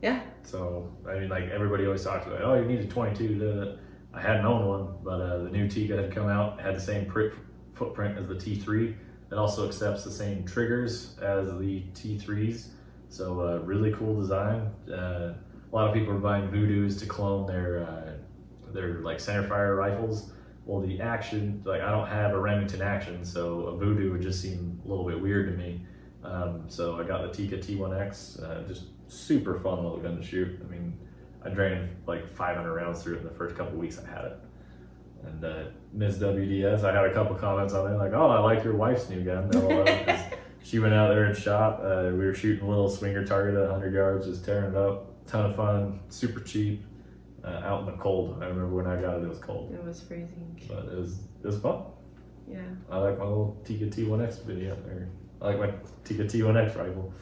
Yeah. So I mean, like everybody always talks about, oh, you need a 22. To... I hadn't owned one, but uh, the new Tikka had come out, had the same print, footprint as the T3. It also accepts the same triggers as the T3s. So uh, really cool design. Uh, a lot of people are buying Vudoos to clone their uh, their like centerfire rifles. Well, the action, like I don't have a Remington action, so a Vudoo would just seem a little bit weird to me. Um, so I got the Tikka T1X, uh, just super fun little gun to shoot. I mean, I drained like 500 rounds through it in the first couple weeks I had it. And uh, Ms. WDS, I had a couple comments on there like, "Oh, I like your wife's new gun." (laughs) She went out there and shot. Uh, we were shooting a little swinger target at 100 yards, just tearing it up. Ton of fun, super cheap. Uh, out in the cold. I remember when I got it, it was cold, it was freezing." but it was it was fun. Yeah. I like my little Tikka T1X video. Or I like my Tikka T1X rifle.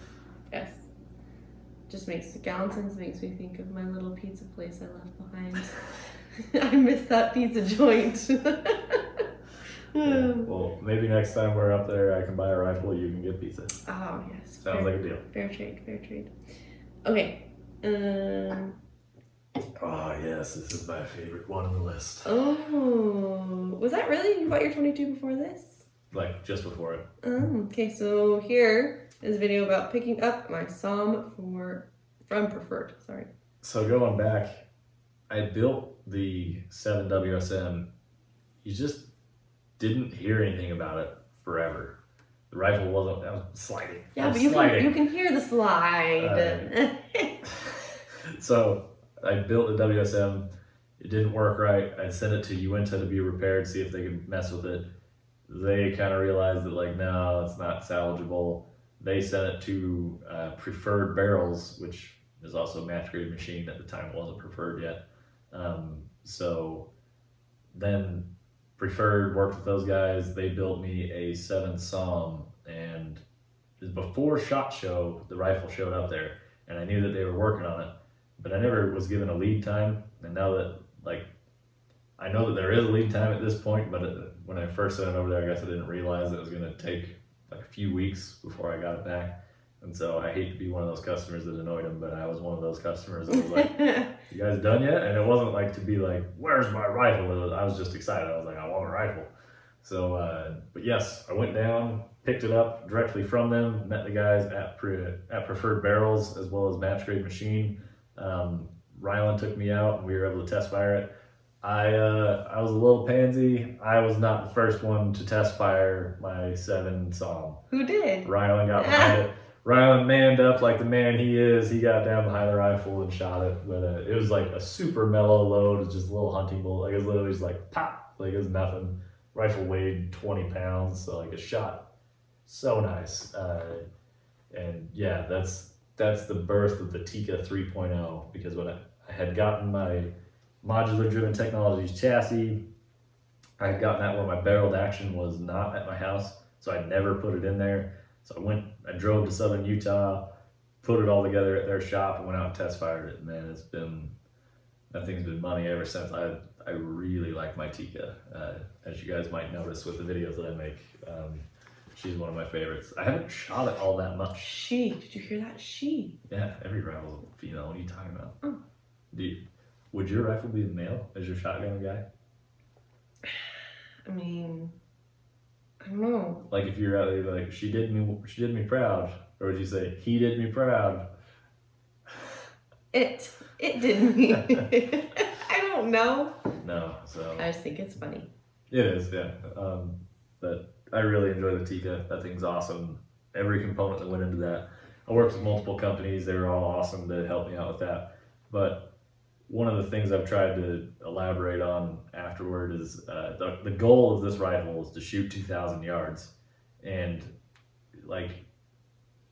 Yes. Just makes Gallenson's makes me think of my little pizza place I left behind. (laughs) (laughs) I miss that pizza joint. (laughs) Yeah. Well, maybe next time we're up there, I can buy a rifle. You can get pizza. Oh yes. Sounds fair, like a deal. fair trade, fair trade. Okay, Um, Oh yes, this is my favorite one on the list. oh, was that really? You bought your 22 before this? Like just before it. Oh, okay, so here is a video about picking up my SAUM for from Preferred. Sorry. So going back, I built the seven WSM. You just didn't hear anything about it forever. The rifle wasn't that was sliding. Yeah, was but you can you can hear the slide. Um, (laughs) so I built the WSM. It didn't work right. I sent it to Uinta to be repaired, see if they could mess with it. They kind of realized that like, no, it's not salvageable. They sent it to uh, Preferred Barrels, which is also a match grade machine at the time. It wasn't preferred yet. Um, so then Preferred worked with those guys. They built me a seven SAUM, and before Shot Show, the rifle showed up there, and I knew that they were working on it but I never was given a lead time. And now that like I know that there is a lead time at this point, but it, when I first sent it over there, I guess I didn't realize it was going to take few weeks before I got it back. And so I hate to be one of those customers that annoyed them, but I was one of those customers that was like, (laughs) "You guys done yet?" And it wasn't like to be like, "Where's my rifle?" Was, I was just excited. I was like, "I want a rifle." So, uh, but yes, I went down, picked it up directly from them, met the guys at Pre- at Preferred Barrels as well as Match Grade Machine. Um, Rylan took me out, and we were able to test fire it. I uh, I was a little pansy. I was not the first one to test fire my seven SAUM. Who did? Rylan got (laughs) behind it. Rylan manned up like the man he is. He got down behind the rifle and shot it. But uh, it was like a super mellow load. It was just a little hunting bullet. Like it was literally just like pop. Like it was nothing. Rifle weighed 20 pounds. So like it shot so nice. Uh, and yeah, that's that's the birth of the Tikka 3.0 because when I, I had gotten my modular driven technologies chassis, I had gotten that where my barreled action was not at my house. So I never put it in there. So I went, I drove to southern Utah, put it all together at their shop, and went out and test fired it. Man, it's been that thing's been money ever since. I I really like my Tikka, uh, as you guys might notice with the videos that I make. Um, she's one of my favorites. I haven't shot it all that much. She. Did you hear that? She. Yeah, every rifle's a female. What are you talking about? Oh. You, would your rifle be a male as your shotgun guy? I mean, I don't know. Like if you're out there, like she did me, she did me proud, or would you say he did me proud? It. It did me. (laughs) I don't know. No, so I just think it's funny. it is, yeah. Um, but I really enjoy the Tikka. That thing's awesome. Every component that went into that. I worked with multiple companies. They were all awesome to help me out with that. But one of the things I've tried to elaborate on afterward is uh, the, the goal of this rifle is to shoot 2,000 yards. And like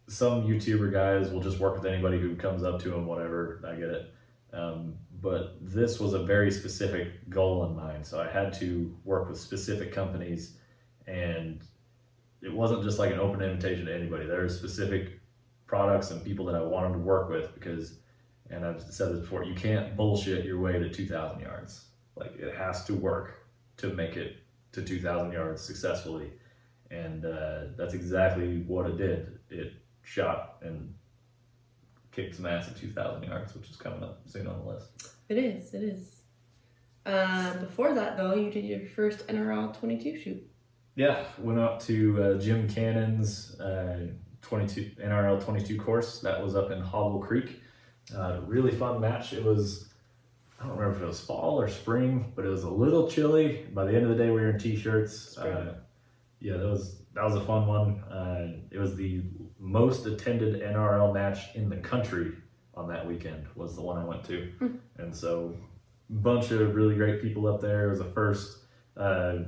some YouTuber guys will just work with anybody who comes up to them, whatever. I get it. Um, but this was a very specific goal in mind. So I had to work with specific companies, and it wasn't just like an open invitation to anybody. There are specific products and people that I wanted to work with because, and I've said this before, you can't bullshit your way to 2,000 yards. Like it has to work to make it to 2,000 yards successfully. And uh, that's exactly what it did. It shot and kicked some ass at 2,000 yards, which is coming up soon on the list. It is. It is. Uh, before that, though, you did your first NRL 22 shoot. Yeah, went out to uh, Jim Cannon's uh, 22 NRL 22 course. That was up in Hobble Creek. Uh, really fun match. It was, I don't remember if it was fall or spring, but it was a little chilly. By the end of the day, we were in t-shirts. Uh, yeah, that was that was a fun one. Uh, it was the most attended NRL match in the country on that weekend. Was the one I went to, Hmm. and so bunch of really great people up there. It was the first uh,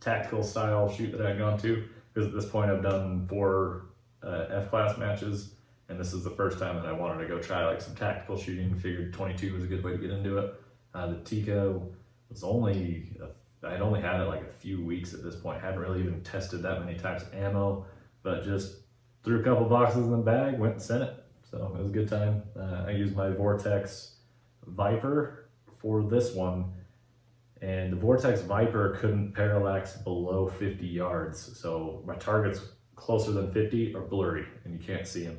tactical style shoot that I'd gone to because at this point I've done four uh, F class matches, and this is the first time that I wanted to go try like some tactical shooting. Figured 22 was a good way to get into it. Uh, the Tikka was only a, I'd only had it like a few weeks at this point. hadn't really even tested that many types of ammo, but just threw a couple boxes in the bag, went and sent it. So it was a good time. Uh, I used my Vortex Viper for this one, and the Vortex Viper couldn't parallax below 50 yards. So my targets closer than 50 are blurry, and you can't see them.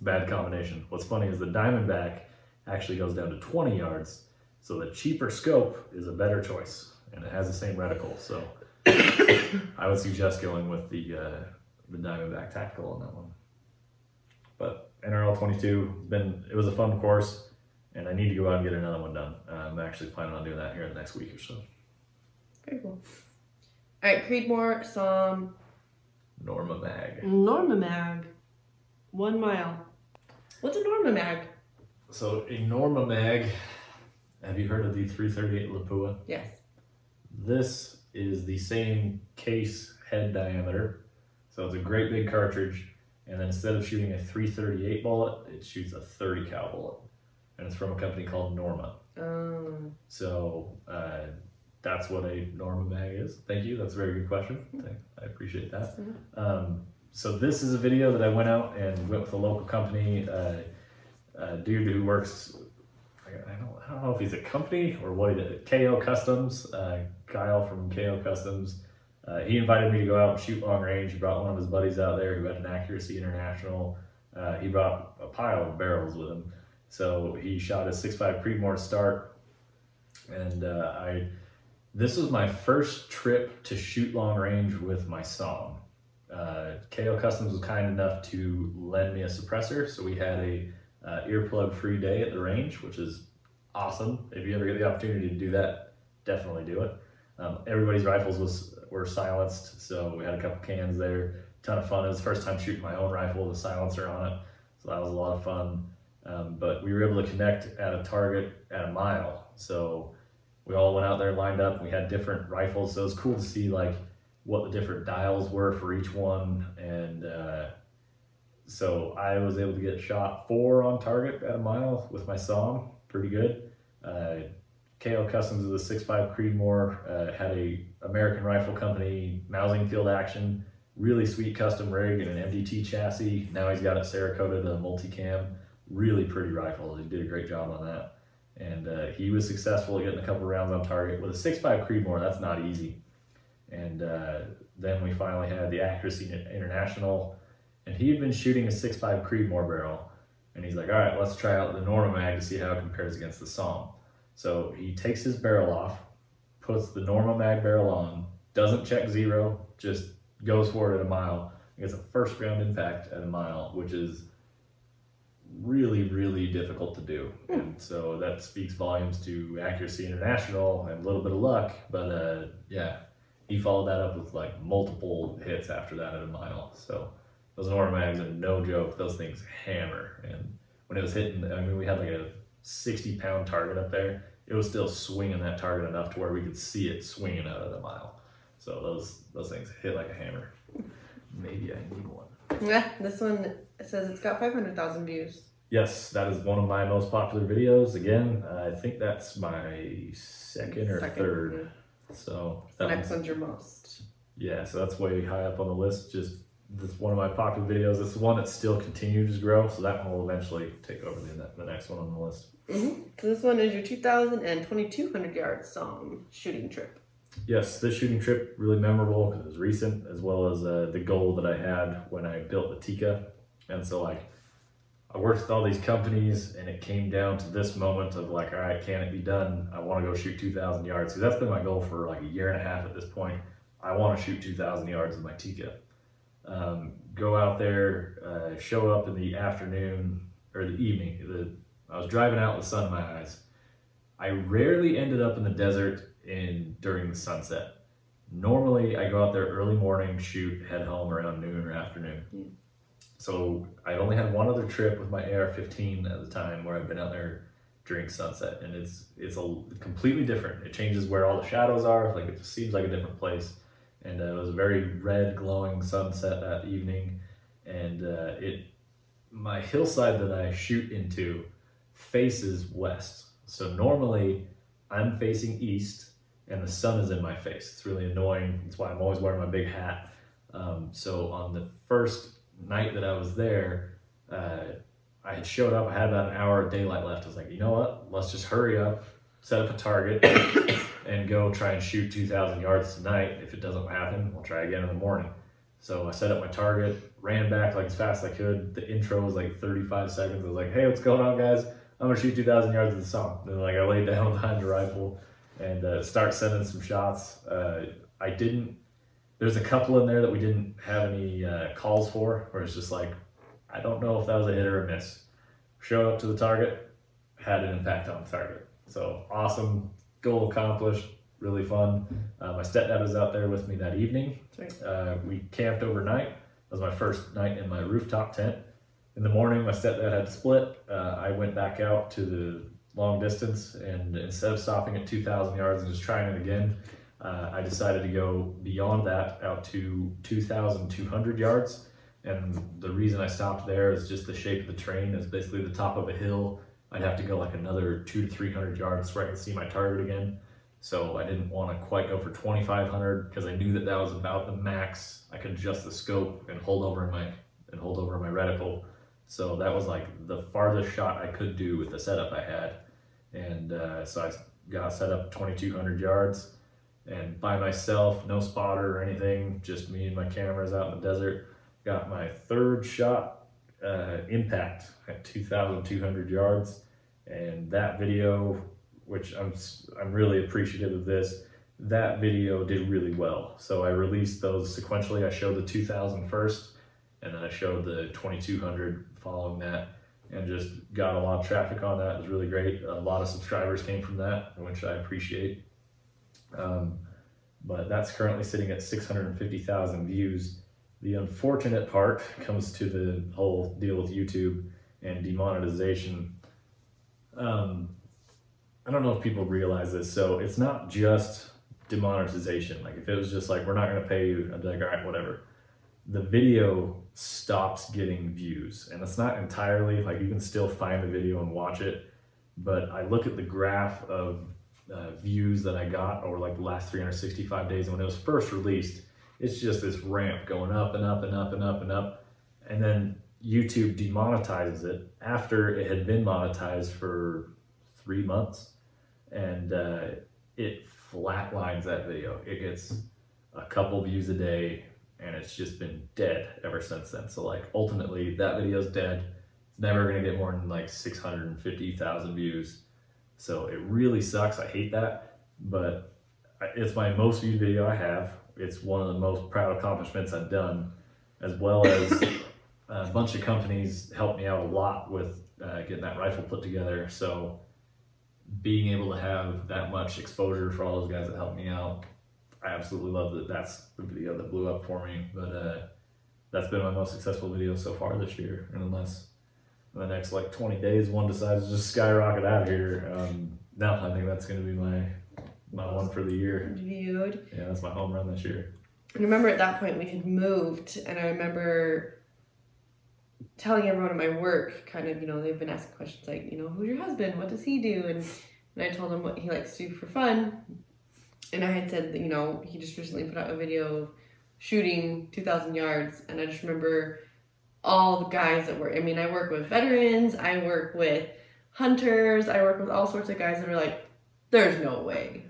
It's a bad combination. What's funny is the Diamondback actually goes down to 20 yards. So the cheaper scope is a better choice, and it has the same reticle. So (coughs) I would suggest going with the uh, the Diamondback Tactical on that one. But NRL 22 been it was a fun course, and I need to go out and get another one done. Uh, I'm actually planning on doing that here in the next week or so. Very cool. All right, Creedmoor, SAUM, Norma Mag. Norma Mag, one mile. What's a Norma Mag? So a Norma Mag. Have you heard of the 338 Lapua? Yes. This is the same case head diameter. So it's a great big cartridge. And then instead of shooting a 338 bullet, it shoots a 30 cal bullet. And it's from a company called Norma. Um, So uh, that's what a Norma mag is. Thank you. That's a very good question. Thank- I appreciate that. Um, so this is a video that I went out and went with a local company, uh, a dude who works. I don't, I don't know if he's a company or what he did. KO Customs, uh, Kyle from KO Customs. Uh, he invited me to go out and shoot long range. He brought one of his buddies out there who had an Accuracy International. Uh, he brought a pile of barrels with him. So he shot a 6.5 Creedmoor start. And uh, I, this was my first trip to shoot long range with my SAUM. Uh, KO Customs was kind enough to lend me a suppressor, so we had a uh, earplug free day at the range, which is awesome. If you ever get the opportunity to do that, definitely do it. Um, everybody's rifles was were silenced, so we had a couple cans there. Ton of fun. It was the first time shooting my own rifle with a silencer on it, so that was a lot of fun. Um, but we were able to connect at a target at a mile, so we all went out there lined up. We had different rifles, so it was cool to see like what the different dials were for each one, and uh, so I was able to get shot four on target at a mile with my SAUM, pretty good. Uh, KO Customs is a 6.5 Creedmoor, uh, had a American Rifle Company Mausingfield action, really sweet custom rig and an MDT chassis. Now he's got it Cerakoted a multicam, really pretty rifle. He did a great job on that. And uh, he was successful at getting a couple rounds on target with a 6.5 Creedmoor. That's not easy. And uh, then we finally had the Accuracy International, and he had been shooting a 6.5 Creedmoor barrel. And he's like, all right, let's try out the Norma mag to see how it compares against the SAUM. So he takes his barrel off, puts the Norma mag barrel on, doesn't check zero, just goes for it at a mile. Gets a first round impact at a mile, which is really, really difficult to do. And so that speaks volumes to Accuracy International and a little bit of luck. But uh, yeah, he followed that up with like multiple hits after that at a mile. So those Norma mags are no joke. Those things hammer. And when it was hitting, I mean, we had like a 60 pound target up there. It was still swinging that target enough to where we could see it swinging out of the mile. So those those things hit like a hammer. Maybe I need one. yeah, this one says it's got 500,000 views. Yes, that is one of my most popular videos. Again, I think that's my second or Second. third. So that next one's- your most. yeah, so that's way high up on the list. Just that's one of my popular videos. It's the one that still continues to grow, so that one will eventually take over the, the next one on the list. hmm So this one is your 2,000 and 2,200 yard SAUM shooting trip. Yes, this shooting trip really memorable because it was recent, as well as uh, the goal that I had when I built the Tikka. And so, like, I worked with all these companies, and it came down to this moment of like, all right, can it be done? I want to go shoot 2,000 yards. So that's been my goal for like a year and a half at this point. I want to shoot 2,000 yards with my Tikka. Um, go out there, uh, show up in the afternoon or the evening. The, I was driving out with the sun in my eyes. I rarely ended up in the desert in during the sunset. Normally, I go out there early morning, shoot, head home around noon or afternoon. Yeah. So I only had one other trip with my AR-15 at the time where I've been out there during sunset, and it's it's a completely different. It changes where all the shadows are. Like it just seems like a different place. And uh, it was a very red, glowing sunset that evening, and uh, it my hillside that I shoot into faces west. So normally I'm facing east and the sun is in my face. It's really annoying. That's why I'm always wearing my big hat. Um, so on the first night that I was there, uh, I had showed up. I had about an hour of daylight left. I was like, you know what? Let's just hurry up, set up a target, (coughs) and go try and shoot 2,000 yards tonight. If it doesn't happen, we'll try again in the morning. So I set up my target, ran back like as fast as I could. The intro was like 35 seconds. I was like, hey, what's going on, guys? I'm gonna shoot 2,000 yards of the SAUM. Then like I laid down (laughs) behind the rifle and uh, start sending some shots. Uh, I didn't. There's a couple in there that we didn't have any uh, calls for, where it's just like, I don't know if that was a hit or a miss. Showed up to the target, had an impact on the target. So awesome, goal accomplished, really fun. Uh, my stepdad was out there with me that evening. Uh, we camped overnight. That was my first night in my rooftop tent. In the morning, my stepdad had to split. Uh, I went back out to the long distance, and instead of stopping at 2,000 yards and just trying it again, uh, I decided to go beyond that out to 2,200 yards. And the reason I stopped there is just the shape of the terrain. It's basically the top of a hill. I'd have to go like another two to 300 yards where I could see my target again. So I didn't want to quite go for 2,500 because I knew that that was about the max. I could adjust the scope and hold over my and hold over my reticle. So that was like the farthest shot I could do with the setup I had. And uh, so I got set up 2,200 yards and by myself, no spotter or anything, just me and my cameras out in the desert. Got my third shot uh, impact at 2,200 yards. And that video, which I'm, I'm really appreciative of this, that video did really well. So I released those sequentially. I showed the 2,000 first, and then I showed the 2,200 following that, and just got a lot of traffic on that. It was really great. A lot of subscribers came from that, which I appreciate. Um, but that's currently sitting at 650,000 views. The unfortunate part comes to the whole deal with YouTube and demonetization. Um, I don't know if people realize this. So it's not just demonetization. Like if it was just like we're not going to pay you, I'd be like, all right, whatever. The video stops getting views, and it's not entirely like you can still find the video and watch it. But I look at the graph of uh, views that I got over like the last 365 days. And when it was first released, it's just this ramp going up and up and up and up and up. And then YouTube demonetizes it after it had been monetized for three months. And uh, it flatlines that video. It gets a couple views a day and it's just been dead ever since then. So, like, ultimately, that video's dead. It's never to get more than like 650,000 views. So it really sucks. I hate that, but it's my most viewed video I have. It's one of the most proud accomplishments I've done, as well as (coughs) a bunch of companies helped me out a lot with uh, getting that rifle put together. So being able to have that much exposure for all those guys that helped me out, I absolutely love that. That's the video that blew up for me. But uh, that's been my most successful video so far this year, and unless in the next like 20 days one decides to just skyrocket out of here um, no i think that's going to be my my one for the year Viewed. yeah that's my home run this year And I remember at that point we had moved, and I remember telling everyone at my work, kind of, you know, they've been asking questions like, you know, who's your husband? What does he do? And, and I told him what he likes to do for fun. And I had said that, you know, he just recently put out a video of shooting 2,000 yards. And I just remember all the guys that were, I mean, I work with veterans, I work with hunters, I work with all sorts of guys that are like, there's no way.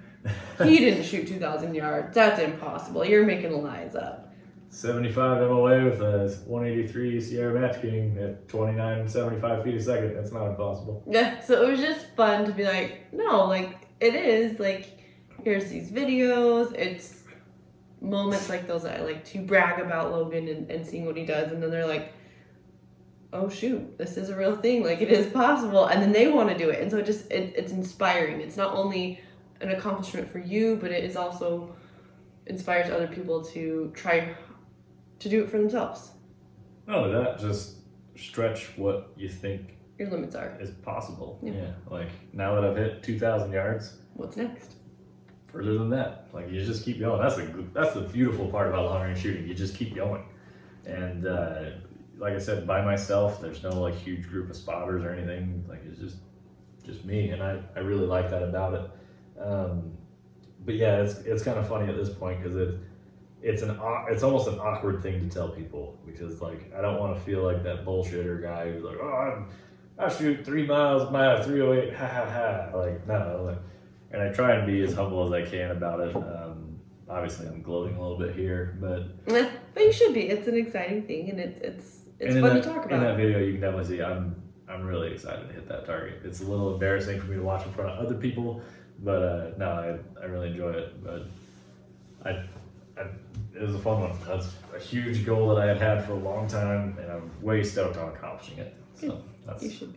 He (laughs) didn't shoot 2,000 yards. That's impossible. You're making lies up. 75 MOA with a 183 Sierra Match King at 29 75 feet a second. That's not impossible. Yeah, so it was just fun to be like, no, like, it is. Like, here's these videos. It's moments like those that I like to brag about Logan and, and seeing what he does. And then they're like, oh, shoot, this is a real thing. Like, it is possible. And then they want to do it. And so it just, it, it's inspiring. It's not only an accomplishment for you, but it is also inspires other people to try to do it for themselves. Only that, just stretch what you think Your limits are. is possible. Yeah. yeah. Like now that I've hit 2,000 yards, What's next? further than that. Like you just keep going. That's a good, that's the beautiful part about long range shooting. You just keep going. And uh, like I said, by myself, there's no like huge group of spotters or anything. Like it's just just me, and I, I really like that about it. Um, but yeah, it's it's kind of funny at this point because it it's an it's almost an awkward thing to tell people because like I don't want to feel like that bullshitter guy who's like oh I'm, I shoot three miles my 308 ha ha ha like no like, and I try and be as humble as I can about it. Um, obviously, I'm gloating a little bit here, but But you should be. It's an exciting thing, and it's it's it's in fun that, to talk in that video, you can definitely see I'm I'm really excited to hit that target. It's a little embarrassing for me to watch in front of other people, but uh, no, I, I really enjoy it. But I, I, it was a fun one. That's a huge goal that I had had for a long time, and I'm way stoked on accomplishing it. So that's You should.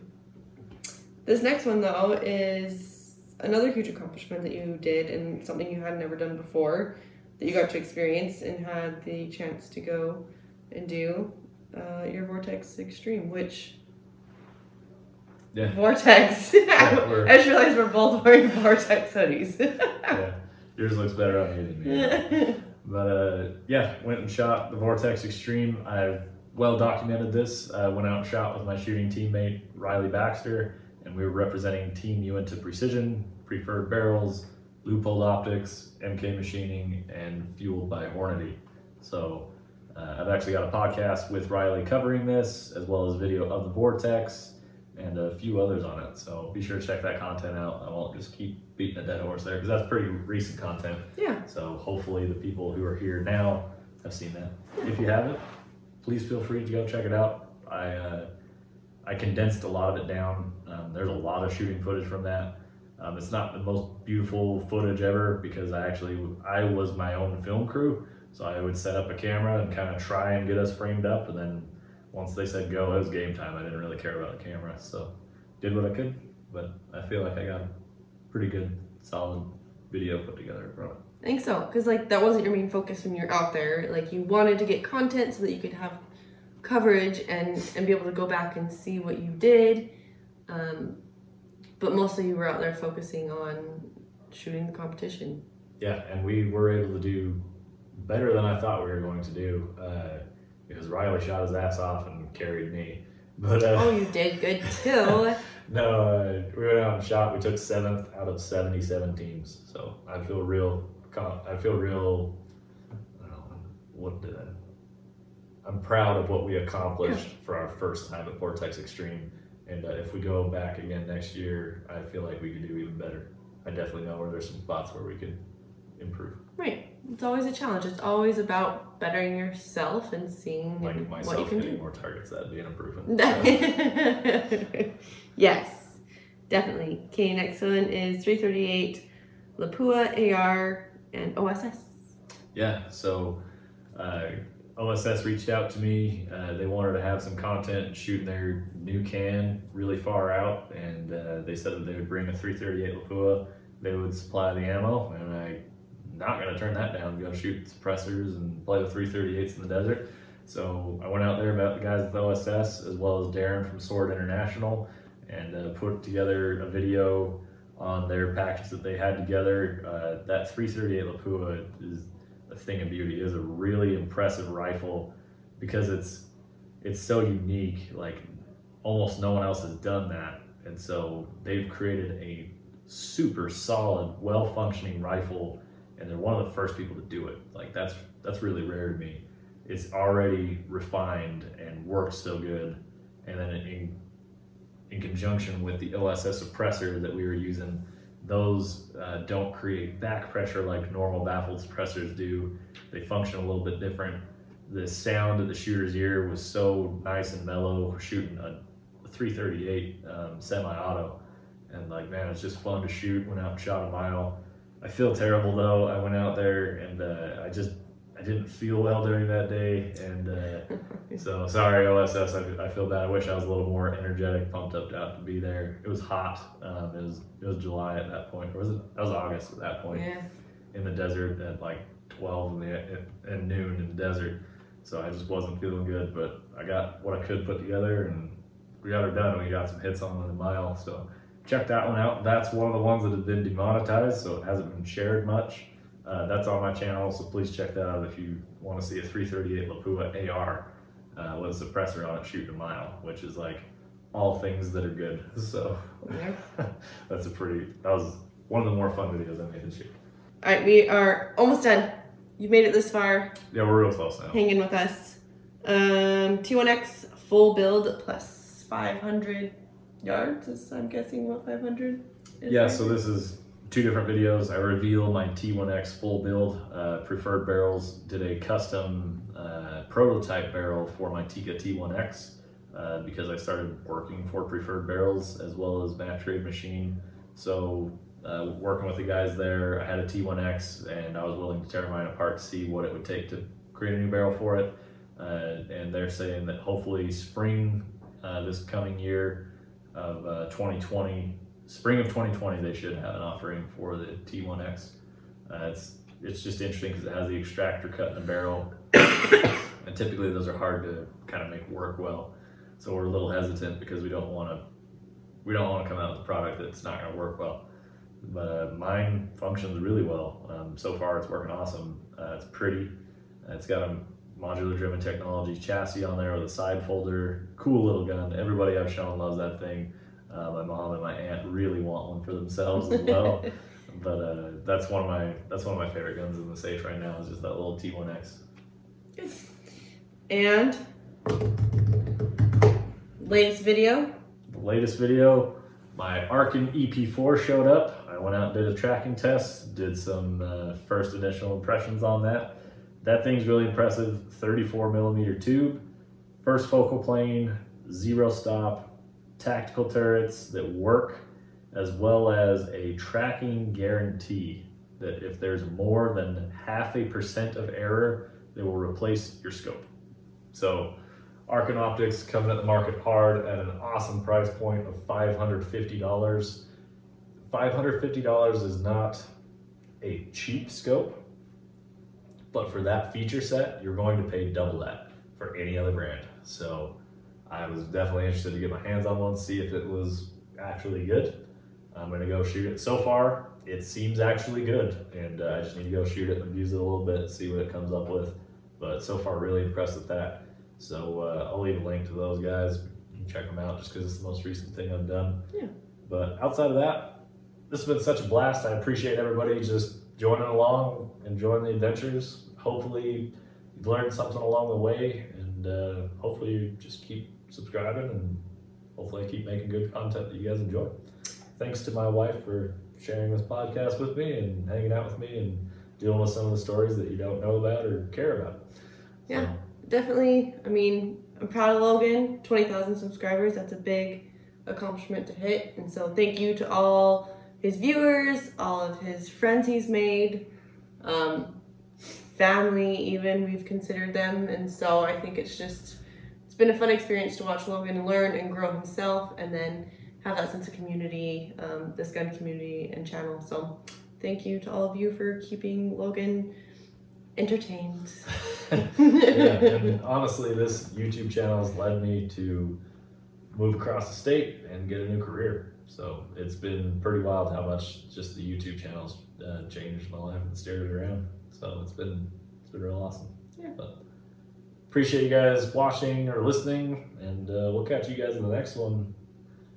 This next one though is another huge accomplishment that you did and something you had never done before that you got to experience and had the chance to go and do uh, your Vortex Extreme, which Yeah. Vortex. (laughs) Yeah, I just realized we're both wearing (laughs) Vortex hoodies. (laughs) yeah. Yours looks better on you than me. But uh, yeah, went and shot the Vortex Extreme. I've well documented this. I went out and shot with my shooting teammate Riley Baxter, and we were representing Team Uinta Precision, Preferred Barrels, Loophole Optics, MK Machining, and Fueled by Hornady. So uh, I've actually got a podcast with Riley covering this, as well as video of the Vortex and a few others on it. So be sure to check that content out. I won't just keep beating a dead horse there because that's pretty recent content. yeah. So hopefully the people who are here now have seen that. If you haven't, please feel free to go check it out. I uh, I condensed a lot of it down. Um, there's a lot of shooting footage from that. Um, it's not the most beautiful footage ever because I actually I was my own film crew, so I would set up a camera and kind of try and get us framed up, and then once they said go, it was game time. I didn't really care about the camera, so did what I could. But I feel like I got a pretty good, solid video put together from it. I think so, because like that wasn't your main focus when you're out there. Like you wanted to get content so that you could have coverage and and be able to go back and see what you did. Um, but mostly you were out there focusing on shooting the competition. Yeah, and we were able to do better than I thought we were going to do uh, because Riley shot his ass off and carried me. But uh, Oh, you did good too. (laughs) no, uh, we went out and shot. We took seventh out of seventy-seven teams. So I feel real. I feel real. I know, what did I? I'm proud of what we accomplished for our first time at Vortex Extreme. And uh, if we go back again next year, I feel like we could do even better. I definitely know where there's some spots where we could improve. Right. It's always a challenge. It's always about bettering yourself and seeing like what you can hitting do. more targets, that'd be an improvement. So, (laughs) yes, definitely. Okay, next one is 338 Lapua AR and OSS. yeah, so uh, OSS reached out to me. Uh, they wanted to have some content shooting their new can really far out, and uh, they said that they would bring a 338 Lapua. They would supply the ammo, and I not gonna turn that down. Go shoot suppressors and play with 338s in the desert. So I went out there, met the guys with OSS as well as Darren from Sword International, and uh, put together a video on their package that they had together. Uh, that 338 Lapua is a thing of beauty. It is a really impressive rifle because it's it's so unique. Like almost no one else has done that, and so they've created a super solid, well functioning rifle, and they're one of the first people to do it. Like that's that's really rare to me. It's already refined and works so good, and then in in conjunction with the OSS suppressor that we were using, those uh, don't create back pressure like normal baffled suppressors do. They function a little bit different. The sound of the shooter's ear was so nice and mellow. Shooting a 338 um, semi-auto, and like man, it's just fun to shoot. Went out and shot a mile. I feel terrible though. I went out there and uh, I just I didn't feel well during that day, and uh, so sorry OSS. I, I feel bad. I wish I was a little more energetic, pumped up out to be there. It was hot. Um, it was it was July at that point, or was it? That was August at that point Yeah. in the desert at like 12 in the at, at noon in the desert. So I just wasn't feeling good, but I got what I could put together, and we got her done. We got some hits on the mile, so check that one out. That's one of the ones that have been demonetized, so it hasn't been shared much. Uh, that's on my channel, so please check that out if you want to see a 338 Lapua AR uh, with a suppressor on it shooting a mile, which is like all things that are good. (laughs) So (laughs) that's a pretty. That was one of the more fun videos I made this year. All right, we are almost done. You've made it this far. Yeah, we're real close now. Hang in with us. Um, T1X full build plus 500 yards. Is I'm guessing what 500. Is Yeah, so this is two different videos. I reveal my T1X full build. Uh, Preferred Barrels did a custom uh, prototype barrel for my Tikka T1X. uh, because I started working for Preferred Barrels as well as Match Grade Machine. So uh, working with the guys there, I had a T1X and I was willing to tear mine apart to see what it would take to create a new barrel for it. Uh, and they're saying that hopefully spring uh, this coming year of uh, 2020, spring of 2020, they should have an offering for the T1X. Uh, it's it's just interesting because it has the extractor cut in the barrel, (coughs) and typically those are hard to kind of make work well. So we're a little hesitant because we don't want to we don't want to come out with a product that's not going to work well. But uh, mine functions really well. Um, so far, it's working awesome. Uh, it's pretty. Uh, it's got a modular driven technology chassis on there with a side folder. Cool little gun. Everybody I've shown loves that thing. Uh, my mom and my aunt really want one for themselves as well. (laughs) but uh, that's one of my that's one of my favorite guns in the safe right now. Is just that little T1X. And latest video. The latest video, my Arken EP4 showed up. I went out and did a tracking test, did some uh, first initial impressions on that. That thing's really impressive. 34 millimeter tube, first focal plane, zero stop, tactical turrets that work, as well as a tracking guarantee that if there's more than half a percent of error, they will replace your scope. So Arken Optics coming at the market hard at an awesome price point of $550. $550 is not a cheap scope, but for that feature set, you're going to pay double that for any other brand. So I was definitely interested to get my hands on one, see if it was actually good. I'm gonna go shoot it. So far, it seems actually good, and uh, I just need to go shoot it and abuse it a little bit, see what it comes up with. But so far, really impressed with that. So uh, I'll leave a link to those guys. You can check them out just because it's the most recent thing I've done. Yeah. But outside of that, this has been such a blast. I appreciate everybody just joining along, enjoying the adventures. Hopefully, you've learned something along the way, and uh, hopefully, you just keep subscribing, and hopefully, I keep making good content that you guys enjoy. Thanks to my wife for sharing this podcast with me and hanging out with me and dealing with some of the stories that you don't know about or care about. Yeah. Definitely. I mean, I'm proud of Logan. 20,000 subscribers. That's a big accomplishment to hit. And so, thank you to all his viewers, all of his friends he's made, um, family, even. We've considered them. And so, I think it's just, it's been a fun experience to watch Logan learn and grow himself and then have that sense of community, um, this gun community and channel. So, thank you to all of you for keeping Logan entertained. (laughs) yeah, (laughs) and honestly, this YouTube channel has led me to move across the state and get a new career. So it's been pretty wild how much just the YouTube channel's uh, changed my life and steered it around. So it's been it's been real awesome. Yeah. But appreciate you guys watching or listening, and uh, we'll catch you guys in the next one.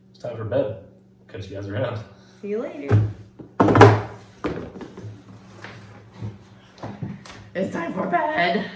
It's time for bed. Catch you guys around. See you later. It's time for bed.